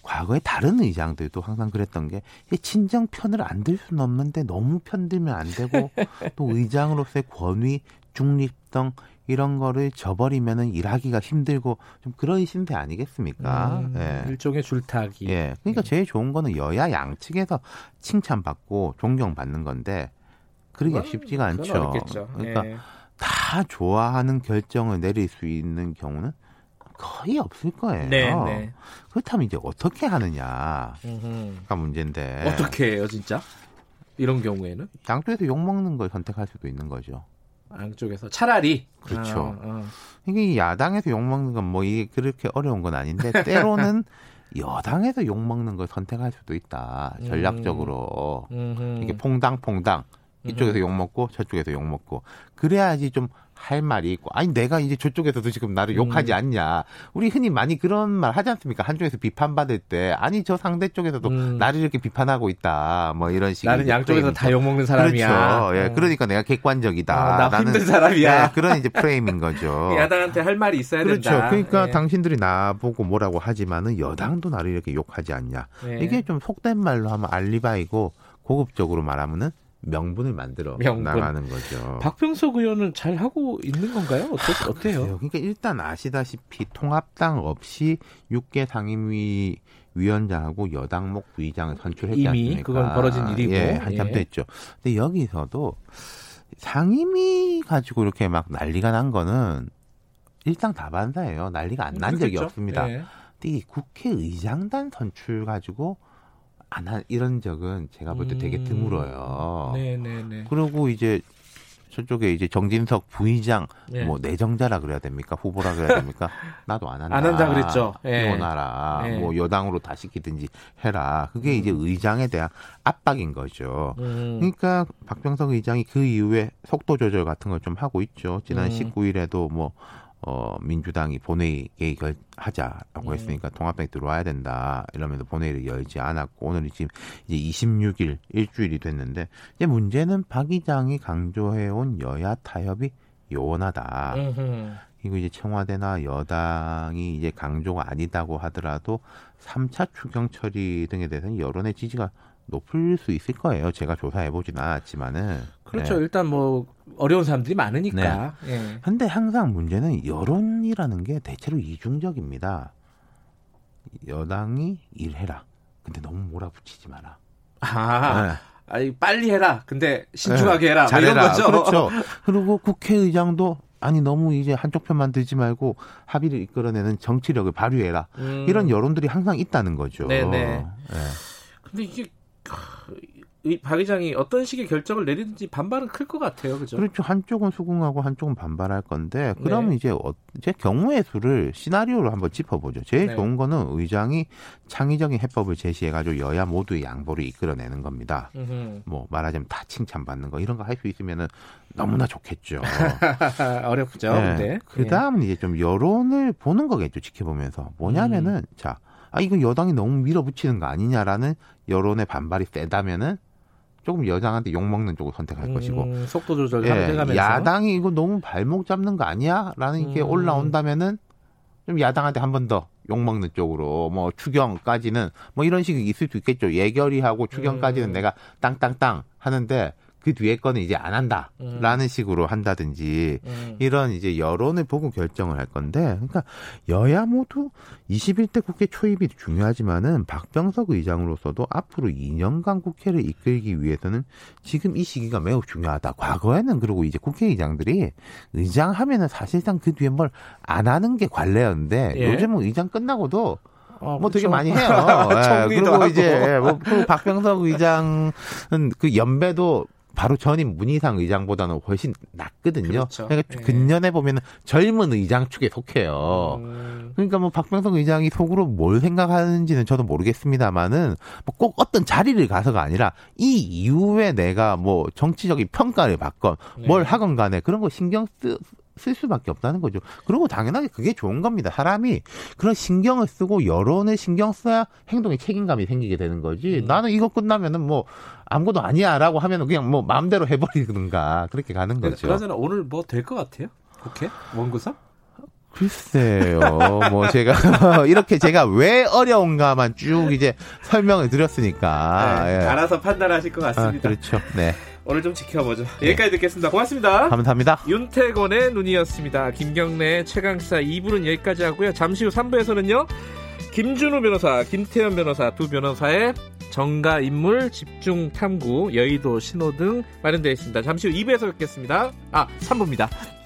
과거에 다른 의장들도 항상 그랬던 게 친정 편을 안 들 수는 없는데 너무 편들면 안 되고 [laughs] 또 의장으로서의 권위, 중립성 이런 거를 저버리면은 일하기가 힘들고 좀 그런 신세 아니겠습니까? 음, 예. 일종의 줄타기. 예. 그러니까 음. 제일 좋은 거는 여야 양측에서 칭찬받고 존경받는 건데 그러기가 쉽지가 않죠. 어렵겠죠. 그러니까 예. 다 좋아하는 결정을 내릴 수 있는 경우는 거의 없을 거예요. 네, 네. 그렇다면 이제 어떻게 하느냐가 문제인데. 어떻게 해요, 진짜? 이런 경우에는? 양쪽에서 욕 먹는 걸 선택할 수도 있는 거죠. 양쪽에서 차라리 그렇죠. 아, 아. 이게 야당에서 욕 먹는 건 뭐 이게 그렇게 어려운 건 아닌데 [laughs] 때로는 여당에서 욕 먹는 걸 선택할 수도 있다. 전략적으로 음. 이게 퐁당퐁당 이쪽에서 욕 먹고 저쪽에서 욕 먹고 그래야지 좀 할 말이 있고 아니 내가 이제 저쪽에서도 지금 나를 욕하지 음. 않냐 우리 흔히 많이 그런 말 하지 않습니까 한쪽에서 비판받을 때 아니 저 상대 쪽에서도 음. 나를 이렇게 비판하고 있다 뭐 이런 식의 나는 양쪽에서 다 욕 먹는 사람이야 그렇죠 예 음. 그러니까 내가 객관적이다 어, 나 힘든 사람이야 네, 그런 이제 프레임인 거죠 [laughs] 야당한테 할 말이 있어야 그렇죠. 된다 그러니까 네. 당신들이 나보고 뭐라고 하지만은 여당도 나를 이렇게 욕하지 않냐 네. 이게 좀 속된 말로 하면 알리바이고 고급적으로 말하면은 명분을 만들어 명분. 나가는 거죠. 박병석 의원은 잘 하고 있는 건가요? 어떠, 어때요? 그러니까 일단 아시다시피 통합당 없이 6개 상임위 위원장하고 여당목 부의장을 선출했지 이미 않습니까? 그건 벌어진 일이고 예, 한참 예. 됐죠. 근데 여기서도 상임위 가지고 이렇게 막 난리가 난 거는 일당 다반사예요. 난리가 안 난 적이 없습니다. 예. 근데 이 국회의장단 선출 가지고 안 한 이런 적은 제가 볼 때 되게 음. 드물어요. 네네네. 그리고 이제 저쪽에 이제 정진석 부의장 네. 뭐 내정자라 그래야 됩니까 후보라 그래야 됩니까 [laughs] 나도 안 한다 안 한다 그랬죠 예. 원하라 예. 뭐 여당으로 다 시키든지 해라 그게 음. 이제 의장에 대한 압박인 거죠 음. 그러니까 박병석 의장이 그 이후에 속도 조절 같은 걸 좀 하고 있죠 지난 음. 19일에도 뭐 어, 민주당이 본회의 개의결 하자라고 네. 했으니까 통합당이 들어와야 된다. 이러면서 본회의를 열지 않았고, 오늘이 지금 이제 26일, 일주일이 됐는데, 이제 문제는 박 의장이 강조해온 여야 타협이 요원하다. 그리고 이제 청와대나 여당이 이제 강조가 아니다고 하더라도 3차 추경 처리 등에 대해서는 여론의 지지가 높을 수 있을 거예요. 제가 조사해 보진 않았지만은. 그렇죠. 네. 일단 뭐 어려운 사람들이 많으니까. 네. 예. 근데 항상 문제는 여론이라는 게 대체로 이중적입니다. 여당이 일해라. 근데 너무 몰아붙이지 마라. 아. 네. 아니 빨리 해라. 근데 신중하게 해라. 뭐 잘해라. 이런 거죠. 그렇죠. [laughs] 그리고 국회의장도 아니 너무 이제 한쪽 편만 들지 말고 합의를 이끌어내는 정치력을 발휘해라. 음. 이런 여론들이 항상 있다는 거죠. 네네. 네. 근데 이게 이 박 의장이 어떤 식의 결정을 내리든지 반발은 클 것 같아요. 그죠? 그렇죠. 한쪽은 수긍하고 한쪽은 반발할 건데 그러면 네. 이제 어, 제 경우의 수를 시나리오로 한번 짚어보죠. 제일 네. 좋은 거는 의장이 창의적인 해법을 제시해가지고 여야 모두의 양보를 이끌어내는 겁니다. 음흠. 뭐 말하자면 다 칭찬받는 거 이런 거 할 수 있으면은 너무나 좋겠죠. [laughs] 어렵죠. 네. 네. 그 다음은 이제 좀 여론을 보는 거겠죠. 지켜보면서 뭐냐면은 음. 자. 아, 이거 여당이 너무 밀어붙이는 거 아니냐라는 여론의 반발이 세다면은 조금 여당한테 욕 먹는 쪽을 선택할 음, 것이고 속도 조절 예, 야당이 이거 너무 발목 잡는 거 아니야라는 게 음. 올라온다면은 좀 야당한테 한 번 더 욕 먹는 쪽으로 뭐 추경까지는 뭐 이런 식이 있을 수 있겠죠 예결위하고 추경까지는 음. 내가 땅땅땅 하는데 그 뒤에 거는 이제 안 한다라는 음. 식으로 한다든지 음. 이런 이제 여론을 보고 결정을 할 건데 그러니까 여야 모두 21대 국회 초입이 중요하지만은 박병석 의장으로서도 앞으로 2년간 국회를 이끌기 위해서는 지금 이 시기가 매우 중요하다. 과거에는 그리고 이제 국회의장들이 의장 하면은 사실상 그 뒤에 뭘 안 하는 게 관례였는데 예. 요즘은 의장 끝나고도 어, 뭐 되게 많이 해요. [laughs] 예, 그리고 하고. 이제 뭐 박병석 의장은 그 연배도 바로 전임 문희상 의장보다는 훨씬 낫거든요. 그렇죠. 그러니까 네. 근년에 보면은 젊은 의장 축에 속해요. 음. 그러니까 뭐 박병석 의장이 속으로 뭘 생각하는지는 저도 모르겠습니다만은 뭐 꼭 어떤 자리를 가서가 아니라 이 이후에 내가 뭐 정치적인 평가를 받건 네. 뭘 하건 간에 그런 거 신경 쓰, 쓸 수밖에 없다는 거죠. 그리고 당연하게 그게 좋은 겁니다. 사람이 그런 신경을 쓰고 여론을 신경 써야 행동에 책임감이 생기게 되는 거지. 음. 나는 이거 끝나면은 뭐 아무것도 아니야라고 하면 그냥 뭐 마음대로 해버리든가 그렇게 가는 거죠. 그러나 오늘 뭐 될 것 같아요? 국회 원구성? 글쎄요. 뭐 제가 [laughs] 이렇게 제가 왜 어려운가만 쭉 이제 설명을 드렸으니까 네, 예. 알아서 판단하실 것 같습니다. 아, 그렇죠. 네. 오늘 좀 지켜보죠. 네. 여기까지 듣겠습니다. 고맙습니다. 감사합니다. 윤태곤의 눈이었습니다. 김경래 최강사 2부는 여기까지 하고요. 잠시 후 3부에서는요. 김준우 변호사, 김태현 변호사 두 변호사의 정가 인물 집중 탐구 여의도 신호등 마련되어 있습니다. 잠시 후 2부에서 뵙겠습니다. 아, 3부입니다.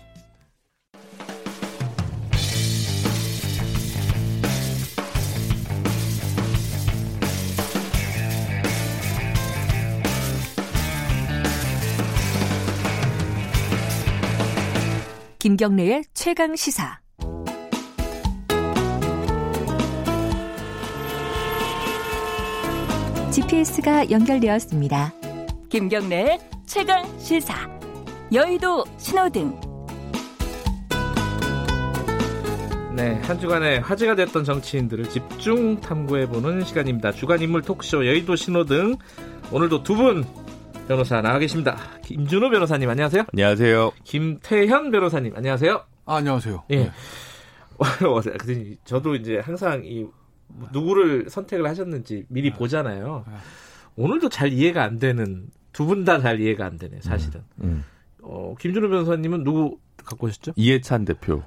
김경래의 최강 시사. GPS가 연결되었습니다. 김경래의 최강 시사. 여의도 신호등. 네, 한 주간에 화제가 됐던 정치인들을 집중 탐구해보는 시간입니다. 주간 인물 토크쇼 여의도 신호등. 오늘도 두 분 변호사 나와 계십니다. 김준호 변호사님 안녕하세요. 안녕하세요. 김태현 변호사님 안녕하세요. 아, 안녕하세요. 예. 네. [laughs] 저도 이제 항상 이 누구를 선택을 하셨는지 미리 네. 보잖아요. 네. 오늘도 잘 이해가 안 되는 두 분 다 잘 이해가 안 되네 사실은. 음, 음. 어, 김준호 변호사님은 누구 갖고 오셨죠? 이해찬 대표.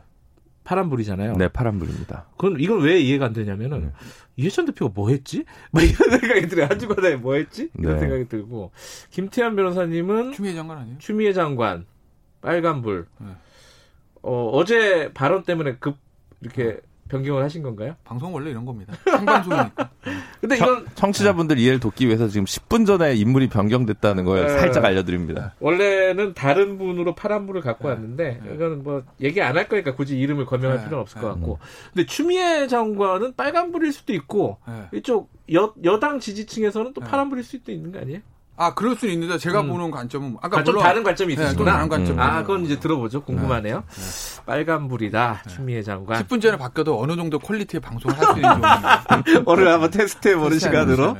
파란불이잖아요. 네, 파란불입니다. 그럼 이건 왜 이해가 안 되냐면은 네. 이해찬 대표가 뭐 했지? [laughs] 뭐 이런 생각이 들어요. 한 주간에 뭐 했지? 이런 네. 생각이 들고 김태환 변호사님은 추미애 장관 아니에요? 추미애 장관 빨간불. 네. 어, 어제 발언 때문에 급 이렇게 변경을 하신 건가요? 방송 원래 이런 겁니다. 생방송이니까. [laughs] 근데 이건 청취자분들 이해를 돕기 위해서 지금 10분 전에 인물이 변경됐다는 걸 네. 살짝 알려드립니다. 원래는 다른 분으로 파란불을 갖고 네. 왔는데 네. 이건 뭐 얘기 안 할 거니까 굳이 이름을 거명할 네. 필요는 없을 것 네. 같고. 근데 추미애 장관은 빨간 불일 수도 있고 네. 이쪽 여, 여당 지지층에서는 또 파란 불일 수도 있는 거 아니에요? 아, 그럴 수는 있는데 제가 음. 보는 관점은 아까 좀 다른 관점이 네, 있으시구나. 다른 관점. 아, 그건 이제 들어보죠. 궁금하네요. 네. 네. 빨간불이다. 네. 추미애 장관. 10분 전에 바뀌어도 어느 정도 퀄리티의 방송을 할 수 있는 [laughs] 오늘 한번 테스트해 보는 시간으로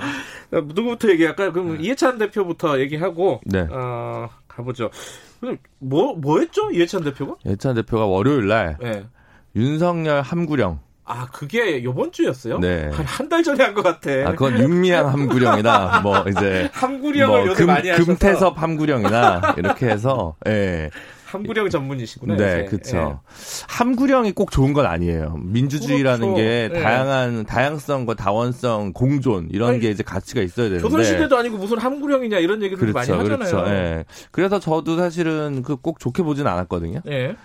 누구부터 얘기할까요? 그럼 네. 이해찬 대표부터 얘기하고 네. 어, 가보죠. 뭐, 뭐 했죠? 이해찬 대표가? 이해찬 대표가 월요일 날 네. 윤석열 함구령 아, 그게 요번 주였어요? 네. 한달 전에 한 것 같아. 아, 그건 윤미향 [laughs] 함구령이나, 뭐, 이제. 함구령을 뭐 요새 금, 많이 하셔서. 금태섭 함구령이나, 이렇게 해서, 예. 네. 함구령 전문이시구나. 네, 그렇죠. 네. 함구령이 꼭 좋은 건 아니에요. 민주주의라는 그렇죠. 게 네. 다양한 다양성과 다원성, 공존 이런 아니, 게 이제 가치가 있어야 되는데. 조선 시대도 아니고 무슨 함구령이냐 이런 얘기들 그렇죠, 많이 하잖아요. 그렇죠. 네. 그래서 저도 사실은 그 꼭 좋게 보진 않았거든요. 네.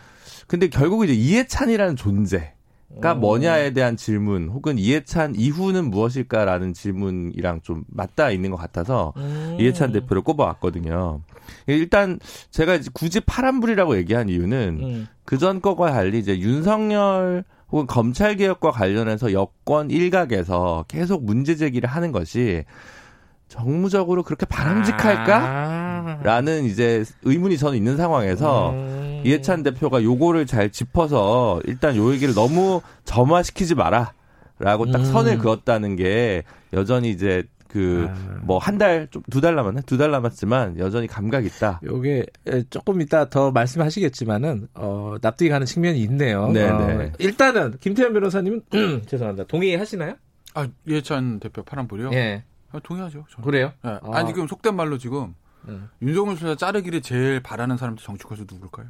근데 결국 이제 이해찬이라는 존재. 가 음. 뭐냐에 대한 질문 혹은 이해찬 이후는 무엇일까라는 질문이랑 좀 맞닿아 있는 것 같아서 음. 이해찬 대표를 꼽아왔거든요. 일단 제가 굳이 파란불이라고 얘기한 이유는 음. 그전 거와 달리 이제 윤석열 혹은 검찰 개혁과 관련해서 여권 일각에서 계속 문제 제기를 하는 것이 정무적으로 그렇게 바람직할까라는 이제 의문이 저는 있는 상황에서 음. 이해찬 대표가 요거를 잘 짚어서 일단 요 얘기를 너무 점화시키지 마라. 라고 딱 음. 선을 그었다는 게 여전히 이제 그 뭐 한 달 좀 두 달 남았네 두 달 남았지만 여전히 감각 있다. 요게 조금 이따 더 말씀하시겠지만은 어 납득이 가는 측면이 있네요. 네, 어, 네. 일단은 김태현 변호사님은 [clears throat] 죄송합니다. 동의하시나요? 아 이해찬 대표 파란불이요? 예. 아, 동의하죠. 저는. 그래요? 네. 아. 아니 지금 속된 말로 지금 네. 윤석열 총장 자르기를 제일 바라는 사람들 정치권에서 누굴까요?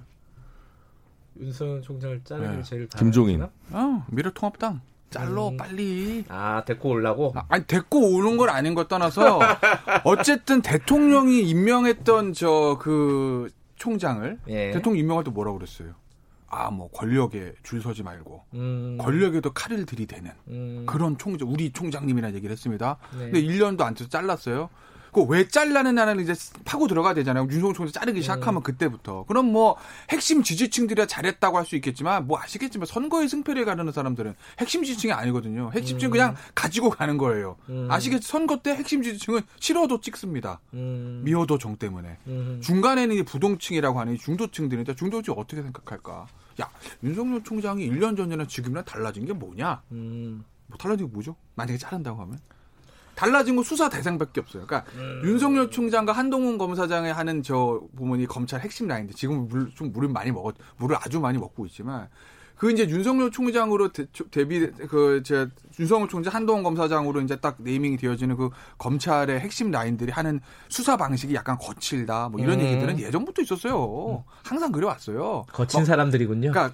윤석열 총장을 자르기를 네. 제일 김종인. 아, 미래통합당. 잘로 음. 빨리. 아 데리고 올라고? 아, 아니 데리고 오는 건 아닌 걸 떠나서 [laughs] 어쨌든 대통령이 임명했던 저 그 총장을 예. 대통령 임명할 때 뭐라고 그랬어요? 아, 뭐, 권력에 줄 서지 말고, 음. 권력에도 칼을 들이대는 음. 그런 총장, 우리 총장님이라 얘기를 했습니다. 네. 근데 1년도 안 돼서 잘랐어요. 그 왜 잘라느냐는 이제 파고 들어가야 되잖아요. 윤석열 총장 자르기 음. 시작하면 그때부터. 그럼 뭐 핵심 지지층들이 잘했다고 할 수 있겠지만 뭐 아시겠지만 선거의 승패를 가르는 사람들은 핵심 지지층이 아니거든요. 핵심 지지층 음. 그냥 가지고 가는 거예요. 음. 아시겠지 선거 때 핵심 지지층은 싫어도 찍습니다. 음. 미워도 정 때문에. 음. 중간에는 부동층이라고 하는 중도층들인데 중도층 어떻게 생각할까? 야 윤석열 총장이 1년 전이나 지금이랑 달라진 게 뭐냐? 음. 뭐 달라진 게 뭐죠? 만약에 자른다고 하면 달라진 건 수사 대상밖에 없어요. 그러니까 음. 윤석열 총장과 한동훈 검사장의 하는 저 부분이 검찰 핵심 라인인데 지금 물, 좀 물을 많이 먹었 물을 아주 많이 먹고 있지만 그 이제 윤석열 총장으로 대, 비 그제 윤석열 총장 한동훈 검사장으로 이제 딱 네이밍이 되어지는 그 검찰의 핵심 라인들이 하는 수사 방식이 약간 거칠다 뭐 이런 음. 얘기들은 예전부터 있었어요. 항상 그래왔어요. 거친 뭐, 사람들이군요. 그러니까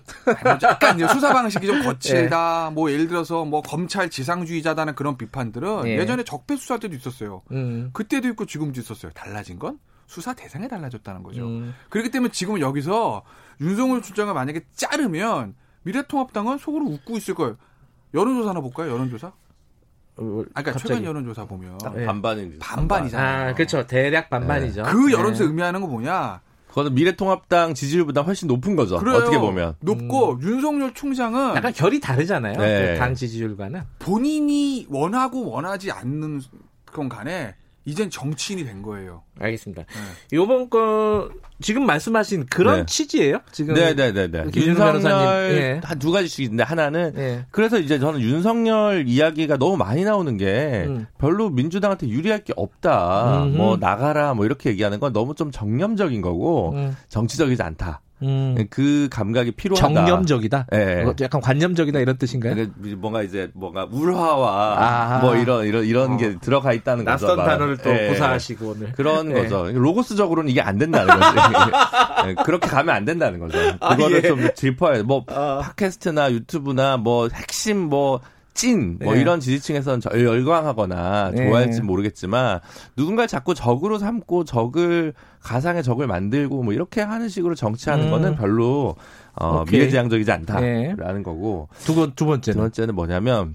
약간 이제 수사 방식이 좀 [laughs] 거칠다. 네. 뭐 예를 들어서 뭐 검찰 지상주의자다는 그런 비판들은 네. 예전에 적폐 수사 때도 있었어요. 음. 그때도 있고 지금도 있었어요. 달라진 건 수사 대상에 달라졌다는 거죠. 음. 그렇기 때문에 지금 은 여기서 윤석열 총장을 만약에 자르면 미래통합당은 속으로 웃고 있을 거예요. 여론조사 하나 볼까요? 여론조사? 어, 아까 그러니까 최근 여론조사 보면 네. 반반이 반반이잖아요. 아, 그렇죠. 대략 반반이죠. 네. 그 여론조사 네. 의미하는 거 뭐냐? 그거는 미래통합당 지지율보다 훨씬 높은 거죠. 그래요. 어떻게 보면 높고 음. 윤석열 총장은 약간 결이 다르잖아요. 네. 그 당 지지율과는 본인이 원하고 원하지 않는 건 간에 이젠 정치인이 된 거예요. 알겠습니다. 네. 요번 거 지금 말씀하신 그런 네. 취지예요? 지금 네네네네. 네, 네, 네. 윤석열 네. 한두 가지씩 있는데 하나는 네. 그래서 이제 저는 윤석열 이야기가 너무 많이 나오는 게 음. 별로 민주당한테 유리할 게 없다. 음흠. 뭐 나가라 뭐 이렇게 얘기하는 건 너무 좀 정념적인 거고 음. 정치적이지 않다. 음. 그 감각이 필요하다. 정념적이다. 예. 네. 약간 관념적이다 이런 뜻인가요? 그러니까 뭔가 이제 뭔가 울화와 아. 뭐 이런 이런 이런 어. 게 들어가 있다는 거죠. 낯선 단어를 또 예. 고사하시고 오늘. 그런 예. 거죠. 로고스적으로는 이게 안 된다는 거죠. [laughs] 예. 그렇게 가면 안 된다는 거죠. 아, 그거를 아, 예. 좀 짚어야 뭐 어. 팟캐스트나 유튜브나 뭐 핵심 뭐 찐, 뭐 네. 이런 지지층에서는 열광하거나 네. 좋아할지 모르겠지만 누군가 자꾸 적으로 삼고 적을 가상의 적을 만들고 뭐 이렇게 하는 식으로 정치하는 음. 거는 별로 어, 미래지향적이지 않다라는 네. 거고 두, 번, 두 번째는 두 번째는 뭐냐면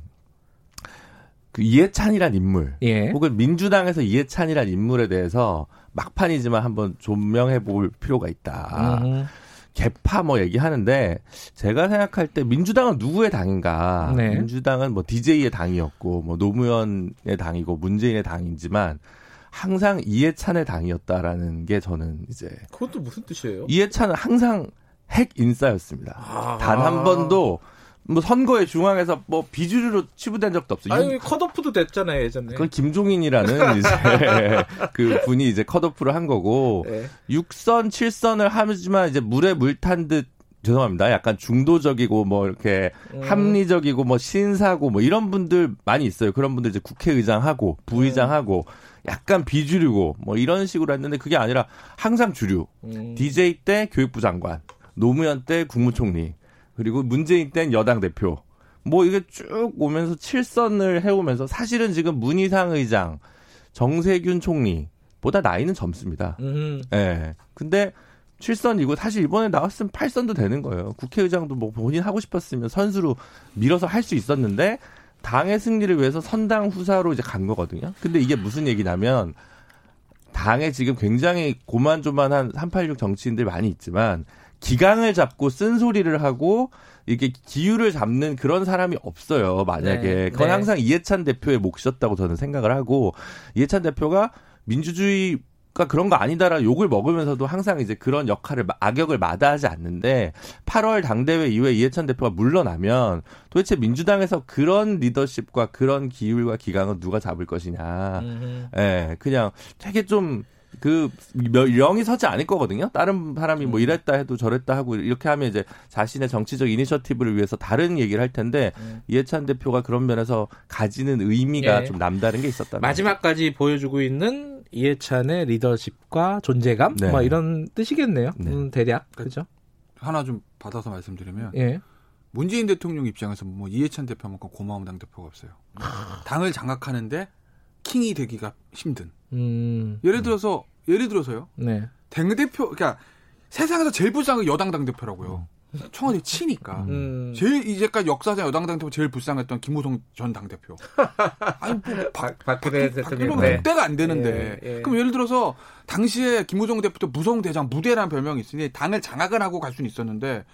그 이해찬이란 인물 예. 혹은 민주당에서 이해찬이란 인물에 대해서 막판이지만 한번 조명해 볼 필요가 있다. 음. 개파 뭐 얘기하는데 제가 생각할 때 민주당은 누구의 당인가? 네. 민주당은 뭐 DJ의 당이었고 뭐 노무현의 당이고 문재인의 당이지만 항상 이해찬의 당이었다라는 게 저는 이제 그것도 무슨 뜻이에요? 이해찬은 항상 핵 인싸였습니다. 아. 단한 번도 뭐 선거에 중앙에서 뭐 비주류로 치부된 적도 없어요. 아니 컷오프도 됐잖아요 예전에. 그건 김종인이라는 [laughs] 이제 그 분이 이제 컷오프를 한 거고 네. 6선 7선을 하지만 이제 물에 물 탄 듯 죄송합니다. 약간 중도적이고 뭐 이렇게 음. 합리적이고 뭐 신사고 뭐 이런 분들 많이 있어요. 그런 분들 이제 국회의장하고 부의장하고 음. 약간 비주류고 뭐 이런 식으로 했는데 그게 아니라 항상 주류. 음. DJ 때 교육부 장관, 노무현 때 국무총리, 그리고 문재인 땐 여당 대표. 뭐 이게 쭉 오면서 칠선을 해오면서 사실은 지금 문희상 의장, 정세균 총리보다 나이는 젊습니다. 예. 네. 근데 7선이고 사실 이번에 나왔으면 8선도 되는 거예요. 국회의장도 뭐 본인 하고 싶었으면 선수로 밀어서 할 수 있었는데 당의 승리를 위해서 선당 후사로 이제 간 거거든요. 근데 이게 무슨 얘기냐면 당에 지금 굉장히 고만조만한 386 정치인들 많이 있지만 기강을 잡고 쓴소리를 하고 이게 기율을 잡는 그런 사람이 없어요. 만약에 네. 그건 네. 항상 이해찬 대표의 몫이었다고 저는 생각을 하고 이해찬 대표가 민주주의 가 그런 거 아니다라 욕을 먹으면서도 항상 이제 그런 역할을 악역을 마다하지 않는데 8월 당대회 이후에 이해찬 대표가 물러나면 도대체 민주당에서 그런 리더십과 그런 기율과 기강은 누가 잡을 것이냐. 예, 네, 그냥 되게 좀 그 영이 서지 않을 거거든요. 다른 사람이 뭐 음. 이랬다 해도 저랬다 하고 이렇게 하면 이제 자신의 정치적 이니셔티브를 위해서 다른 얘기를 할 텐데 음. 이해찬 대표가 그런 면에서 가지는 의미가 예. 좀 남다른 게 있었다. 마지막까지 보여주고 있는 이해찬의 리더십과 존재감 네. 뭐 이런 뜻이겠네요. 네. 음, 대략 그렇죠. 하나 좀 받아서 말씀드리면 예. 문재인 대통령 입장에서 뭐 이해찬 대표만큼 고마운 당 대표가 없어요. [laughs] 당을 장악하는데 킹이 되기가 힘든. 음. 예를 들어서 예를 들어서요. 네. 당 대표 그러니까 세상에서 제일 불쌍한 여당 당 대표라고요. 음. 청와대 치니까 음. 제일 이제까지 역사상 여당 당 대표 제일 불쌍했던 김무성 전 당 대표. [laughs] 아니 뭐 박, 박근혜 대통령 네. 때가 안 되는데. 예, 예. 그럼 예를 들어서 당시에 김무성 대표도 무성 대장 무대라는 별명이 있으니 당을 장악을 하고 갈 수는 있었는데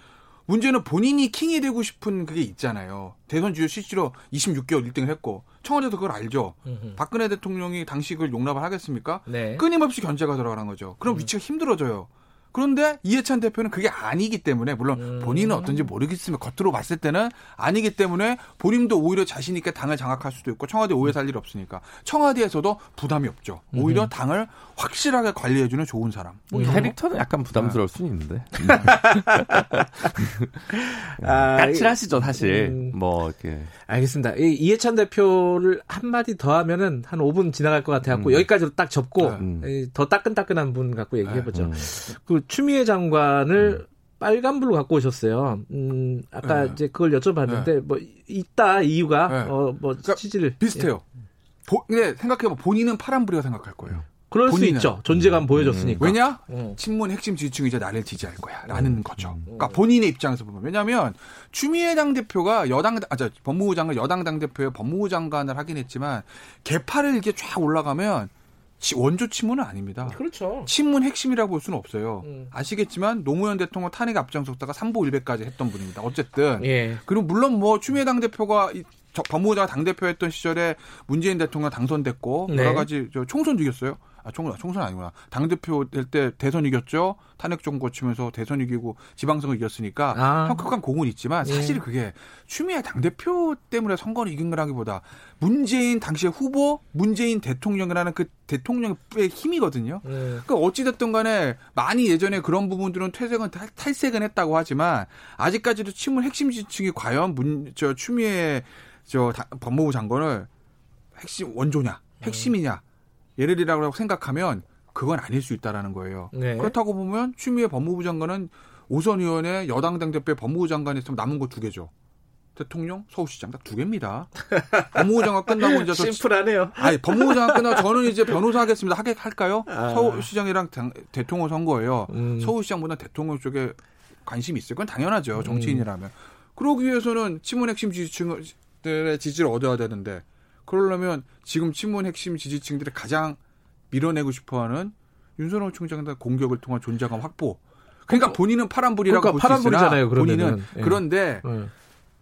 문제는 본인이 킹이 되고 싶은 그게 있잖아요. 대선 주요 실제로 26개월 1등을 했고 청와대도 그걸 알죠. 음흠. 박근혜 대통령이 당시 그걸 용납을 하겠습니까? 네. 끊임없이 견제가 들어가는 거죠. 그럼 음. 위치가 힘들어져요. 그런데 이해찬 대표는 그게 아니기 때문에 물론 음. 본인은 어떤지 모르겠으면 겉으로 봤을 때는 아니기 때문에 본인도 오히려 자신 있게 당을 장악할 수도 있고 청와대 오해 살 일 없으니까 청와대에서도 부담이 없죠. 오히려 음. 당을 확실하게 관리해주는 좋은 사람. 뭐 캐릭터는 약간 부담스러울 네. 수는 있는데. [laughs] 아, 까칠하시죠 사실. 음. 뭐 이렇게. 알겠습니다. 이해찬 대표를 한 마디 더 하면은 한 5분 지나갈 것 같아갖고 음. 여기까지로 딱 접고 네. 더 따끈따끈한 분 갖고 얘기해보죠. 네. 음. 그 추미애 장관을 음. 빨간불로 갖고 오셨어요. 음, 아까 네. 이제 그걸 여쭤봤는데 네. 뭐 있다 이유가 네. 어뭐 그러니까 취지를 비슷해요. 예. 보, 근데 생각해보면 본인은 파란불이라고 생각할 거예요. 그럴. 수 있죠. 존재감 음, 보여줬으니까. 왜냐? 음. 친문 핵심 지지층이 이제 나를 지지할 거야. 라는 음. 거죠. 그러니까 본인의 입장에서 보면. 왜냐하면 추미애 당대표가 여당, 아, 저, 법무부 장관, 여당 당대표의 법무부 장관을 하긴 했지만 개파를 이렇게 쫙 올라가면 원조 친문은 아닙니다. 그렇죠. 친문 핵심이라고 볼 수는 없어요. 음. 아시겠지만 노무현 대통령 탄핵 앞장섰다가 삼보 일배까지 했던 분입니다. 어쨌든 예. 그리고 물론 뭐 추미애 당 대표가 법무부장 당 대표했던 시절에 문재인 대통령 당선됐고 네. 여러 가지 저 총선 이겼어요. 아, 총선, 총선 아니구나. 당대표 될 때 대선 이겼죠? 탄핵 정 거치면서 대선 이기고 지방선거 이겼으니까 아. 혁혁한 공은 있지만 예. 사실 그게 추미애 당대표 때문에 선거를 이긴 거라기보다 문재인 당시의 후보, 문재인 대통령이라는 그 대통령의 힘이거든요. 예. 그러니까 어찌됐든 간에 많이 예전에 그런 부분들은 퇴색은 탈색은 했다고 하지만 아직까지도 친문 핵심 지층이 과연 문, 저 추미애 저 법무부 장관을 핵심 원조냐, 핵심이냐, 예를 들이라고 생각하면 그건 아닐 수 있다라는 거예요. 네. 그렇다고 보면 추미애 법무부 장관은 오선 의원의 여당 당대표 법무부 장관이 있으면 남은 거 두 개죠. 대통령, 서울시장 딱 두 개입니다. [laughs] 법무부 장관 끝나고 이제 심플하네요. 아니 법무부 장관 끝나고 저는 이제 변호사 하겠습니다. 하게 할까요? 아. 서울시장이랑 당, 대통령 선거예요. 음. 서울시장보다 대통령 쪽에 관심이 있을 건 당연하죠. 정치인이라면. 음. 그러기 위해서는 친문 핵심 지지층들의 지지를 얻어야 되는데 그러려면 지금 친문 핵심 지지층들이 가장 밀어내고 싶어하는 윤석열 총장의 공격을 통한 존재감 확보. 그러니까 본인은 파란불이라고 그러니까 파란불이잖아요. 본인은 예. 그런데 예.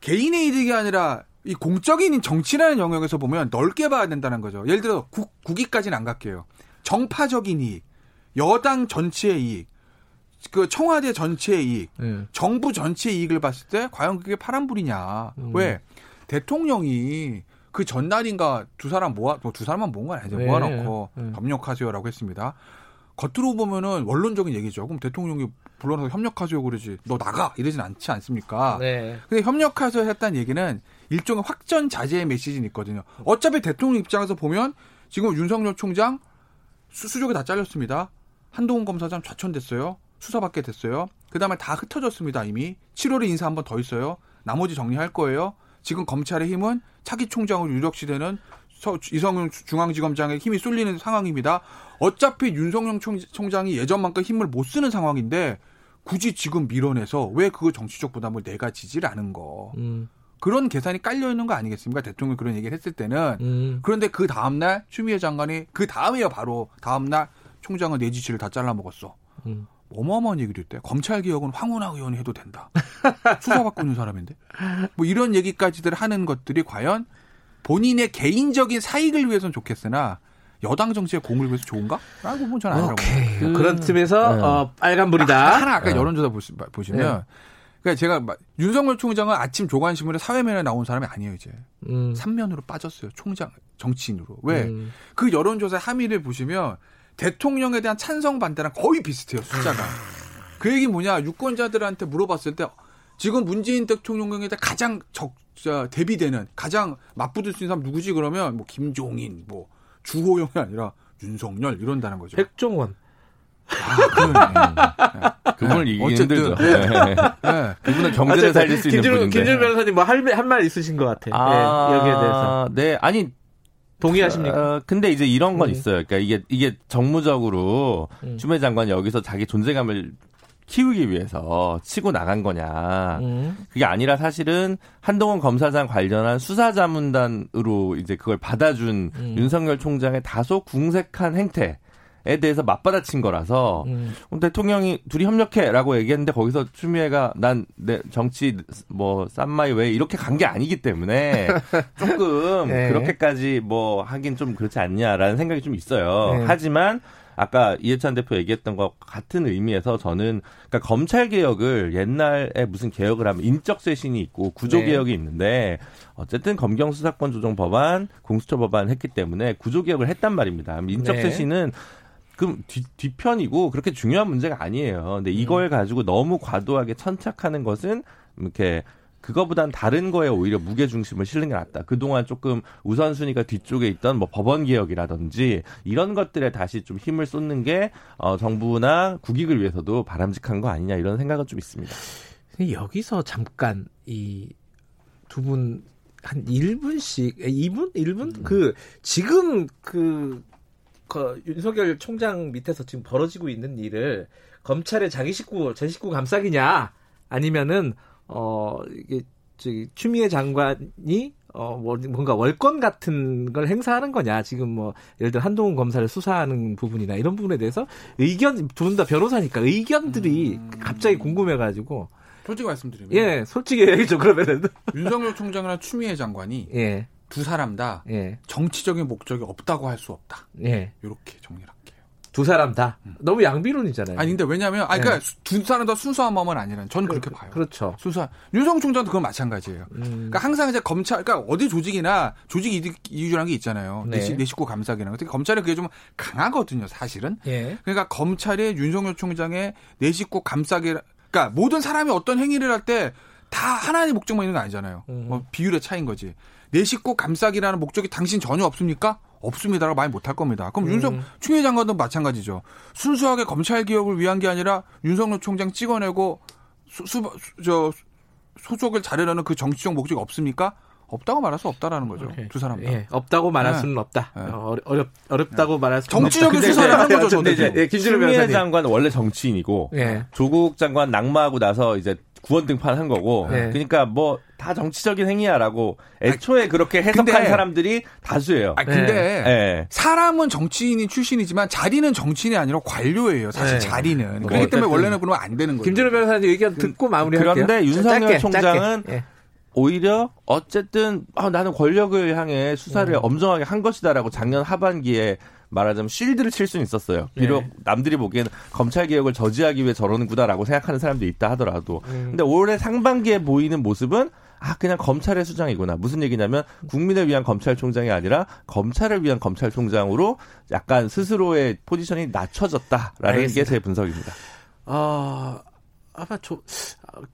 개인의 이득이 아니라 이 공적인 정치라는 영역에서 보면 넓게 봐야 된다는 거죠. 예를 들어 국, 국위까지는 안 갈게요. 정파적인 이익, 여당 전체의 이익, 그 청와대 전체의 이익, 예. 정부 전체의 이익을 봤을 때 과연 그게 파란불이냐? 음. 왜 대통령이 그 전날인가 두 사람 모아 뭐두 사람만 모은 건 아니죠. 네. 모아놓고 네. 협력하세요라고 했습니다. 겉으로 보면은 원론적인 얘기죠. 그럼 대통령이 불러서 협력하세요 그러지. 너 나가 이러진 않지 않습니까? 네. 근데 협력하세요 했다는 얘기는 일종의 확전 자제의 메시지는 있거든요. 어차피 대통령 입장에서 보면 지금 윤석열 총장 수수족이 다 잘렸습니다. 한동훈 검사장 좌천됐어요. 수사받게 됐어요. 그 다음에 다 흩어졌습니다, 이미. 7월에 인사 한 번 더 있어요. 나머지 정리할 거예요. 지금 검찰의 힘은 차기 총장으로 유력시되는 이성윤 중앙지검장의 힘이 쏠리는 상황입니다. 어차피 윤석열 총장이 예전만큼 힘을 못 쓰는 상황인데 굳이 지금 밀어내서 왜 그 정치적 부담을 내가 지지를 않은 거. 음. 그런 계산이 깔려 있는 거 아니겠습니까? 대통령이 그런 얘기를 했을 때는. 음. 그런데 그 다음 날 추미애 장관이 그 다음에요 바로 다음 날 총장은 내 지지를 다 잘라 먹었어. 음. 어마어마한 얘기를 했대. 검찰 개혁은 황운하 의원이 해도 된다. [laughs] 수사받고 있는 사람인데. 뭐 이런 얘기까지들 하는 것들이 과연 본인의 개인적인 사익을 위해서는 좋겠으나 여당 정치에 공을 위해서 좋은가? 라고 보면 저는 아니라고. 오케이. 그, 런 틈에서 네. 어, 빨간불이다. 하나 아까 네. 여론조사 보시, 보시면 네. 그러니까 제가 윤석열 총장은 아침 조간신문에 사회면에 나온 사람이 아니에요 이제 음. 3면으로 빠졌어요 총장 정치인으로 왜그 음. 여론조사 함의를 보시면 대통령에 대한 찬성 반대랑 거의 비슷해요 숫자가 그 얘기 뭐냐 유권자들한테 물어봤을 때 지금 문재인 대통령에 대해 가장 적 대비되는 가장 맞붙을 수 있는 사람 누구지 그러면 뭐 김종인 뭐 주호영이 아니라 윤석열 이런다는 거죠. 백종원. 아. [laughs] 네. 그분을 이기기 힘들죠. 네. 네. 그분은 경제를 살릴 수 있는 분인데. 김준호 변호사님 뭐 할 한 말 있으신 것 같아요. 아, 네, 여기에 대해서. 네, 아니 동의하십니까? 어, 근데 이제 이런 건 음. 있어요. 그러니까 이게 이게 정무적으로 음. 추미애 장관이 여기서 자기 존재감을 키우기 위해서 치고 나간 거냐. 음. 그게 아니라 사실은 한동훈 검사장 관련한 수사자문단으로 이제 그걸 받아준 음. 윤석열 총장의 다소 궁색한 행태. 에 대해서 맞받아친 거라서 음. 대통령이 둘이 협력해라고 얘기했는데 거기서 추미애가 난 내 정치 뭐 쌈마이 왜 이렇게 간 게 아니기 때문에 [laughs] 조금 네. 그렇게까지 뭐 하긴 좀 그렇지 않냐라는 생각이 좀 있어요. 네. 하지만 아까 이해찬 대표 얘기했던 것 같은 의미에서 저는 그러니까 검찰 개혁을 옛날에 무슨 개혁을 하면 인적 쇄신이 있고 구조 네. 개혁이 네. 있는데 어쨌든 검경 수사권 조정 법안, 공수처 법안 했기 때문에 구조 개혁을 했단 말입니다. 인적 네. 쇄신은 그 뒤, 뒤편이고 그렇게 중요한 문제가 아니에요. 근데 이걸 음. 가지고 너무 과도하게 천착하는 것은 이렇게 그거보단 다른 거에 오히려 무게 중심을 실는 게 낫다. 그동안 조금 우선순위가 뒤쪽에 있던 뭐 법원 개혁이라든지 이런 것들에 다시 좀 힘을 쏟는 게 어, 정부나 국익을 위해서도 바람직한 거 아니냐 이런 생각은 좀 있습니다. 여기서 잠깐 이 두 분 한 1분씩 2분? 1분? 음. 그 지금 그, 그 윤석열 총장 밑에서 지금 벌어지고 있는 일을 검찰의 자기 식구 제 식구 감싸기냐 아니면은 어 이게 저기 추미애 장관이 어, 뭐, 뭔가 월권 같은 걸 행사하는 거냐. 지금 뭐, 예를 들어 한동훈 검사를 수사하는 부분이나 이런 부분에 대해서 의견, 두 분 다 변호사니까 의견들이 음... 갑자기 궁금해가지고. 솔직히 말씀드리면. 예, 솔직히 얘기죠, 그러면은. 윤석열 총장이나 추미애 장관이. 예. 두 사람 다. 예. 정치적인 목적이 없다고 할 수 없다. 예. 이렇게 정리를 두 사람 다 음. 너무 양비론이잖아요. 아니 근데 왜냐면 아 그러니까 네. 두 사람 다 순수한 마음은 아니라는 저는 그, 그렇게 봐요. 그렇죠. 순수한 윤성 총장도 그건 마찬가지예요. 음. 그러니까 항상 이제 검찰 그러니까 어디 조직이나 조직 이득 이유라는 게 있잖아요. 네. 내, 식구 감사기나 특히 검찰은 그게 좀 강하거든요, 사실은. 예. 그러니까 검찰의 윤석열 총장의 내 식구 감싸기 그러니까 모든 사람이 어떤 행위를 할 때 다 하나의 목적만 있는 거 아니잖아요. 음. 뭐 비율의 차이인 거지. 내 식구 감싸기라는 목적이 당신 전혀 없습니까? 없습니다라고 말 못할 겁니다. 그럼 음. 윤석 추미애 장관도 마찬가지죠. 순수하게 검찰 개혁을 위한 게 아니라 윤석열 총장 찍어내고 수, 수, 저 소속을 자르려는 그 정치적 목적이 없습니까? 없다고 말할 수 없다라는 거죠. 오케이. 두 사람 다. 예, 없다고 말할 네. 수는 없다. 네. 어, 어렵 어렵다고 네. 말할 수 정치적인 수사를 하는 거죠. 근데 이제 예, 김준일 장관 원래 정치인이고 예. 조국 장관 낙마하고 나서 이제 구원 등판한 거고. 네. 그러니까 뭐 다 정치적인 행위야라고 애초에 아, 그렇게 해석한 근데, 사람들이 다수예요. 아 근데 네. 사람은 정치인이 출신이지만 자리는 정치인이 아니라 관료예요. 사실 네. 자리는. 뭐 그렇기 때문에 원래는 그러면 안 되는 거예요. 김준호 변호사님 의견 듣고 마무리할게요. 그런데 윤석열 짧게, 총장은 짧게. 예. 오히려 어쨌든 아, 나는 권력을 향해 수사를 음. 엄정하게 한 것이다라고 작년 하반기에 말하자면 쉴드를 칠 수는 있었어요. 비록 네. 남들이 보기에는 검찰 개혁을 저지하기 위해 저러는구나라고 생각하는 사람도 있다 하더라도. 음. 근데 올해 상반기에 보이는 모습은 아 그냥 검찰의 수장이구나. 무슨 얘기냐면 국민을 위한 검찰총장이 아니라 검찰을 위한 검찰총장으로 약간 스스로의 포지션이 낮춰졌다라는 게 제 분석입니다. 아 아마 저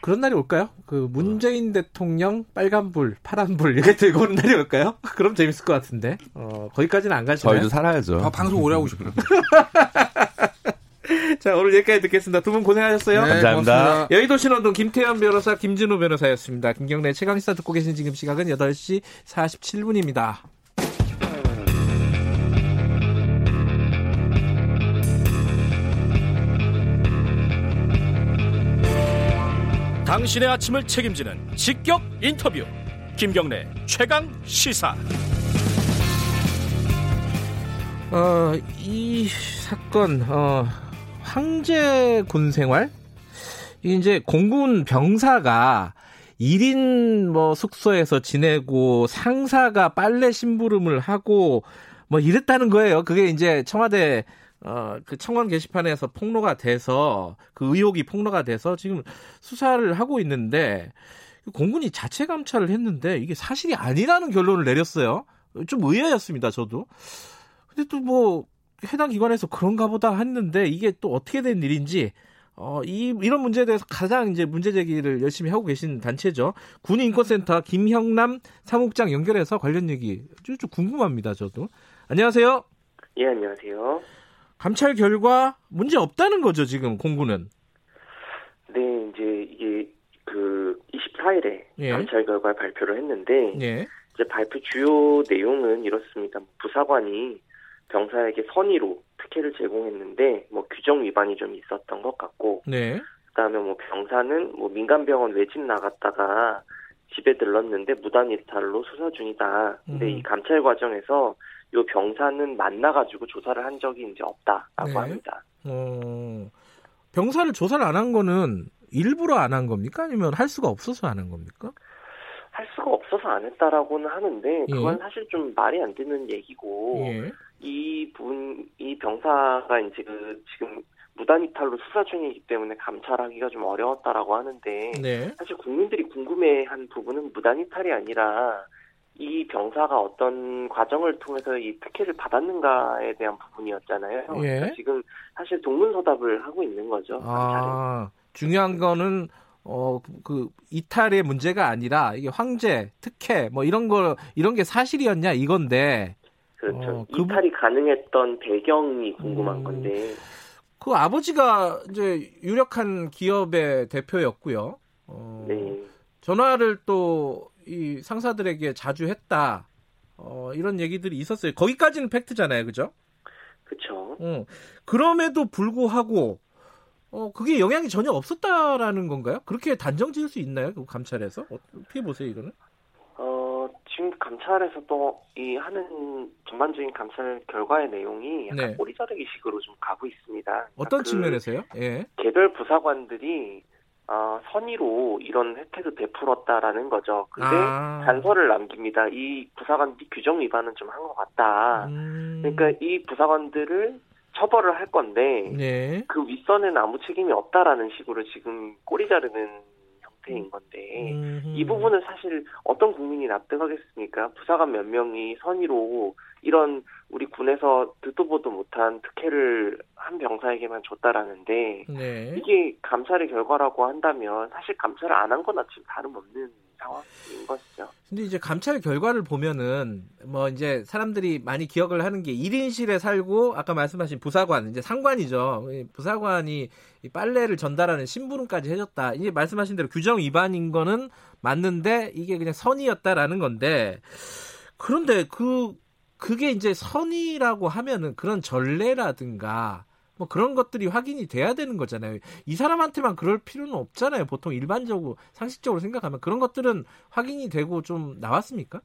그런 날이 올까요? 그 문재인 대통령 빨간불, 파란불 이렇게 들고 오는 날이 올까요? [laughs] 그럼 재밌을 것 같은데. 어, 거기까지는 안 가시나요? 저희도 살아야죠. 아, 방송 오래 하고 싶어요. [laughs] 자, 오늘 여기까지 듣겠습니다. 두 분 고생하셨어요. 네, 감사합니다. 고맙습니다. 여의도 신호동 김태현 변호사, 김진우 변호사였습니다. 김경래 최강시사 듣고 계신 지금 시각은 8시 47분입니다. 당신의 아침을 책임지는 직격 인터뷰. 김경래 최강 시사. 어, 이 사건 어, 황제 군 생활? 이제 공군 병사가 1인 뭐 숙소에서 지내고 상사가 빨래 심부름을 하고 뭐 이랬다는 거예요. 그게 이제 청와대 어, 그 청원 게시판에서 폭로가 돼서 그 의혹이 폭로가 돼서 지금 수사를 하고 있는데 공군이 자체 감찰을 했는데 이게 사실이 아니라는 결론을 내렸어요. 좀 의아했습니다, 저도. 근데 또 뭐 해당 기관에서 그런가 보다 했는데 이게 또 어떻게 된 일인지 어, 이, 이런 문제에 대해서 가장 이제 문제 제기를 열심히 하고 계신 단체죠. 군인권센터 김형남 사무국장 연결해서 관련 얘기 좀, 좀 궁금합니다, 저도. 안녕하세요. 예, 안녕하세요. 감찰 결과 문제 없다는 거죠, 지금 공군은? 네, 이제 이게 그 24일에 예. 감찰 결과를 발표를 했는데 예. 이제 발표 주요 내용은 이렇습니다. 부사관이 병사에게 선의로 특혜를 제공했는데 뭐 규정 위반이 좀 있었던 것 같고 네. 그다음에 뭐 병사는 뭐 민간 병원 외집 나갔다가 집에 들렀는데 무단 일탈로 수사 중이다. 근데 음. 이 감찰 과정에서 요 병사는 만나가지고 조사를 한 적이 이제 없다라고 네. 합니다. 어, 병사를 조사를 안 한 거는 일부러 안 한 겁니까? 아니면 할 수가 없어서 안 한 겁니까? 할 수가 없어서 안 했다라고는 하는데 그건 예. 사실 좀 말이 안 되는 얘기고 예. 이분 이 병사가 이제 그 지금 무단 이탈로 수사 중이기 때문에 감찰하기가 좀 어려웠다라고 하는데 네. 사실 국민들이 궁금해한 부분은 무단 이탈이 아니라 이 병사가 어떤 과정을 통해서 이 특혜를 받았는가에 대한 부분이었잖아요. 예. 그러니까 지금 사실 동문서답을 하고 있는 거죠. 아, 중요한 거는 어, 그, 이탈의 문제가 아니라, 이게 황제, 특혜, 뭐 이런 거, 이런 게 사실이었냐, 이건데. 그렇죠. 어, 그, 이탈이 가능했던 배경이 궁금한 음, 건데. 그 아버지가 이제 유력한 기업의 대표였고요. 어, 네. 전화를 또 이 상사들에게 자주 했다. 어, 이런 얘기들이 있었어요. 거기까지는 팩트잖아요. 그죠? 그렇죠. 어, 그럼에도 불구하고 어, 그게 영향이 전혀 없었다라는 건가요? 그렇게 단정 지을 수 있나요? 그 감찰에서? 어떻게 보세요, 이거는? 어, 지금 감찰에서 또이 하는 전반적인 감찰 결과의 내용이 약간 네. 꼬리 자르기 식으로 좀 가고 있습니다. 그러니까 어떤 그 측면에서요? 예. 개별 부사관들이 어, 선의로 이런 혜택을 베풀었다라는 거죠. 근데 아. 단서를 남깁니다. 이 부사관들이 규정 위반은 좀 한 것 같다. 음. 그러니까 이 부사관들을 처벌을 할 건데 네. 그 윗선에는 아무 책임이 없다라는 식으로 지금 꼬리 자르는 형태인 건데 음흠. 이 부분은 사실 어떤 국민이 납득하겠습니까? 부사관 몇 명이 선의로 이런 우리 군에서 듣도 보도 못한 특혜를 한 병사에게만 줬다라는데 네. 이게 감찰의 결과라고 한다면 사실 감찰을 안 한 거나 지금 다름없는 상황인 것이죠. 근데 이제 감찰 결과를 보면은 뭐 이제 사람들이 많이 기억을 하는 게 1인실에 살고 아까 말씀하신 부사관 이제 상관이죠. 부사관이 빨래를 전달하는 심부름까지 해줬다. 이제 말씀하신 대로 규정 위반인 거는 맞는데 이게 그냥 선의였다라는 건데 그런데 그 그게 이제 선의라고 하면은 그런 전례라든가 뭐 그런 것들이 확인이 돼야 되는 거잖아요. 이 사람한테만 그럴 필요는 없잖아요. 보통 일반적으로 상식적으로 생각하면 그런 것들은 확인이 되고 좀 나왔습니까?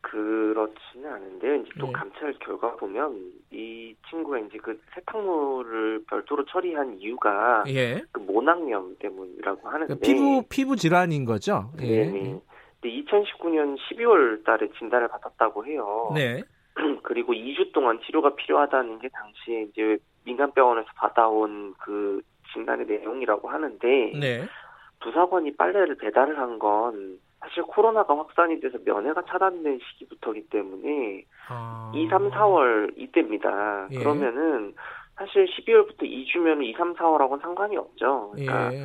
그렇지는 않은데요. 이제 또 네. 감찰 결과 보면 이 친구가 이제 그 세탁물을 별도로 처리한 이유가 예. 그 모낭염 때문이라고 하는데 그러니까 피부 피부 질환인 거죠. 예. 네. 2019년 12월 달에 진단을 받았다고 해요. 네. [clears throat] 그리고 2주 동안 치료가 필요하다는 게 당시에 이제 민간병원에서 받아온 그 진단의 내용이라고 하는데 네. 부사관이 빨래를 배달을 한 건 사실 코로나가 확산이 돼서 면회가 차단된 시기부터기 때문에 아... 2, 3, 4월 이때입니다. 예. 그러면은 사실 12월부터 2주면 2, 3, 4월하고는 상관이 없죠. 그러니까 예.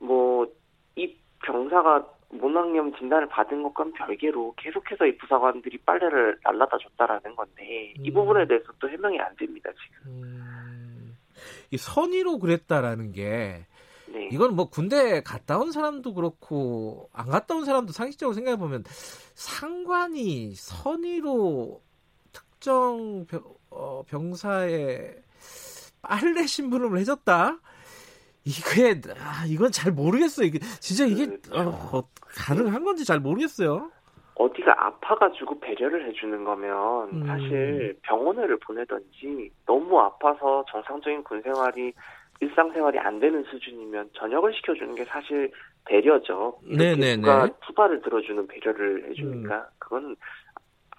뭐이 병사가 모낭염 진단을 받은 것과는 별개로 계속해서 이 부사관들이 빨래를 날라다 줬다라는 건데 음. 이 부분에 대해서 또 해명이 안 됩니다 지금. 음. 이 선의로 그랬다라는 게 네. 이건 뭐 군대 갔다 온 사람도 그렇고 안 갔다 온 사람도 상식적으로 생각해 보면 상관이 선의로 특정 병, 어, 병사의 빨래 심부름을 해줬다. 이게 아, 이건 잘 모르겠어요. 이게 진짜 이게 그렇죠. 어, 가능한 건지 잘 모르겠어요. 어디가 아파가지고 배려를 해주는 거면 음. 사실 병원을 보내던지 너무 아파서 정상적인 군 생활이 일상생활이 안 되는 수준이면 전역을 시켜주는 게 사실 배려죠. 네네네. 누가 투바를 들어주는 배려를 해주니까 음. 그건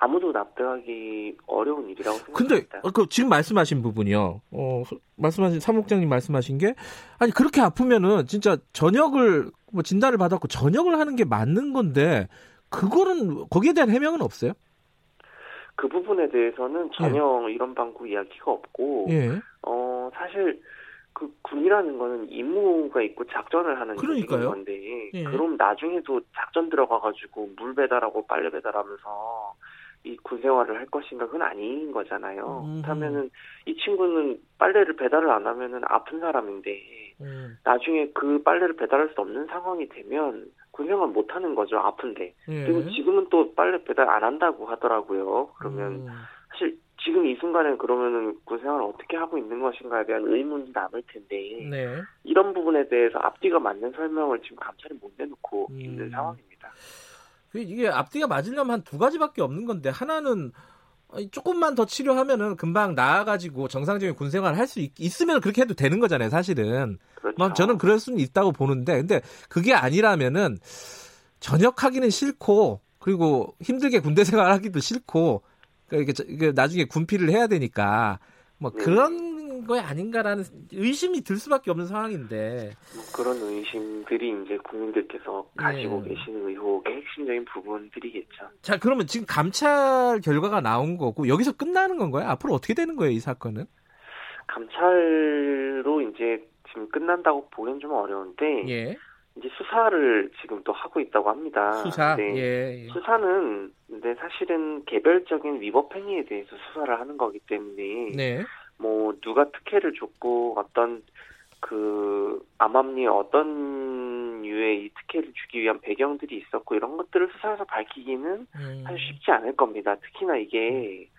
아무도 납득하기 어려운 일이라고 생각합니다. 근데 그 지금 말씀하신 부분이요. 어, 말씀하신 사무국장님 말씀하신 게 아니 그렇게 아프면은 진짜 전역을 뭐 진단을 받았고 전역을 하는 게 맞는 건데 그거는 거기에 대한 해명은 없어요? 그 부분에 대해서는 전혀 예. 이런 방구 이야기가 없고 예. 어 사실 그 군이라는 거는 임무가 있고 작전을 하는 그러니까요. 건데 예. 그럼 나중에도 작전 들어가가지고 물 배달하고 빨래 배달하면서 이군 생활을 할 것인가 그건 아닌 거잖아요. 음. 그렇다면은 이 친구는 빨래를 배달을 안 하면은 아픈 사람인데 음. 나중에 그 빨래를 배달할 수 없는 상황이 되면 군 생활 못 하는 거죠 아픈데 예. 그리고 지금은 또 빨래 배달 안 한다고 하더라고요. 그러면 음. 사실 지금 이 순간에 그러면은 군 생활을 어떻게 하고 있는 것인가에 대한 의문이 남을 텐데 네. 이런 부분에 대해서 앞뒤가 맞는 설명을 지금 감찰이 못 내놓고 음. 있는 상황입니다. 이게 앞뒤가 맞으려면 한 두 가지밖에 없는 건데 하나는 조금만 더 치료하면은 금방 나아가지고 정상적인 군 생활을 할 수 있으면 그렇게 해도 되는 거잖아요, 사실은. 그렇죠. 뭐 저는 그럴 수는 있다고 보는데, 근데 그게 아니라면은 전역하기는 싫고, 그리고 힘들게 군대 생활하기도 싫고, 그러니까 이게 나중에 군피를 해야 되니까 뭐 네. 그런 거에 아닌가라는 의심이 들 수밖에 없는 상황인데 뭐 그런 의심들이 이제 국민들께서 가지고 네. 계시는 의혹의 핵심적인 부분들이겠죠. 자 그러면 지금 감찰 결과가 나온 거고 여기서 끝나는 건가요? 앞으로 어떻게 되는 거예요 이 사건은? 감찰로 이제 지금 끝난다고 보기는 좀 어려운데 예. 이제 수사를 지금 또 하고 있다고 합니다. 수사. 네. 예, 예. 수사는 근데 사실은 개별적인 위법 행위에 대해서 수사를 하는 거기 때문에 네. 뭐 누가 특혜를 줬고 어떤 그 암암리에 어떤 유의 이 특혜를 주기 위한 배경들이 있었고 이런 것들을 수사에서 밝히기는 음. 사실 쉽지 않을 겁니다. 특히나 이게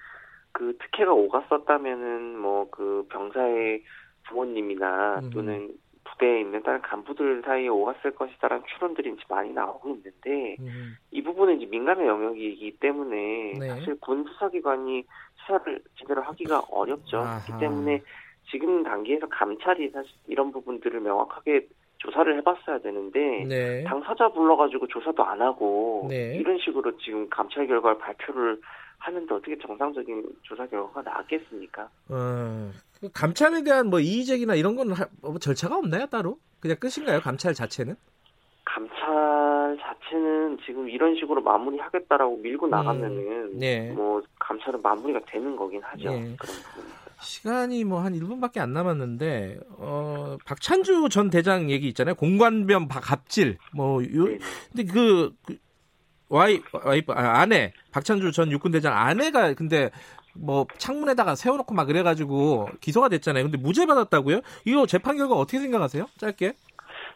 그 특혜가 오갔었다면은 뭐 그 병사의 부모님이나 음. 또는 부대에 있는 다른 간부들 사이에 오갔을 것이다라는 추론들이 이제 많이 나오고 있는데 음. 이 부분은 이제 민감한 영역이기 때문에 네. 사실 군 수사기관이 수사를 제대로 하기가 어렵죠. 아하. 그렇기 때문에 지금 단계에서 감찰이 사실 이런 부분들을 명확하게 조사를 해봤어야 되는데 네. 당사자 불러가지고 조사도 안 하고 네. 이런 식으로 지금 감찰 결과를 발표를 하는데 어떻게 정상적인 조사 결과가 나왔겠습니까? 어, 그 감찰에 대한 뭐 이의제기나 이런 건뭐 절차가 없나요 따로? 그냥 끝인가요 감찰 자체는? 감찰 자체는 지금 이런 식으로 마무리하겠다라고 밀고 음, 나가면은 네. 뭐 감찰은 마무리가 되는 거긴 하죠. 네. 그런. 시간이 뭐 한 1분밖에 안 남았는데 어 박찬주 전 대장 얘기 있잖아요. 공관변 갑질 뭐 요, 네. 근데 그, 그 와이 와이프 아, 아내 박찬주 전 육군 대장 아내가 근데 뭐 창문에다가 세워놓고 막 그래가지고 기소가 됐잖아요. 근데 무죄 받았다고요? 이거 재판 결과 어떻게 생각하세요? 짧게?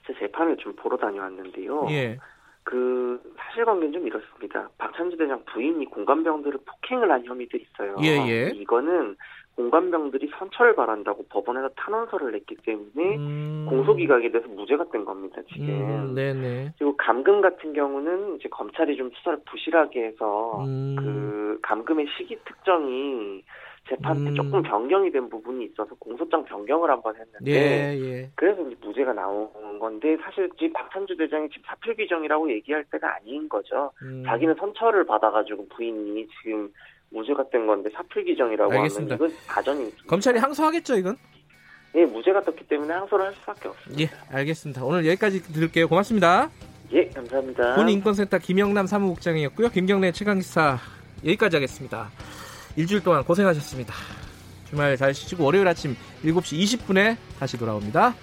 제 재판을 좀 보러 다녀왔는데요. 예. 그 사실관계는 좀 이렇습니다. 박찬주 대장 부인이 공감병들을 폭행을 한 혐의들이 있어요. 예, 예. 이거는 공관병들이 선처를 바란다고 법원에서 탄원서를 냈기 때문에 음... 공소기각에 대해서 무죄가 된 겁니다 지금. 음, 네네. 그리고 감금 같은 경우는 이제 검찰이 좀 수사를 부실하게 해서 음... 그 감금의 시기 특정이 재판 때 음... 조금 변경이 된 부분이 있어서 공소장 변경을 한번 했는데 예, 예. 그래서 이제 무죄가 나온 건데 사실 지금 박찬주 대장이 지금 사필 규정이라고 얘기할 때가 아닌 거죠. 음. 자기는 선처를 받아가지고 부인이 지금 무죄가 된 건데 사필 규정이라고 알겠습니다. 하면 이건 가전이 검찰이 항소하겠죠 이건? 예, 무죄가 떴기 때문에 항소를 할 수밖에 없습니다. 예, 알겠습니다. 오늘 여기까지 들을게요. 고맙습니다. 예, 감사합니다. 군인권센터 김영남 사무국장이었고요. 김경래 최강기사 여기까지 하겠습니다. 일주일 동안 고생하셨습니다. 주말 잘 쉬시고 월요일 아침 7시 20분에 다시 돌아옵니다.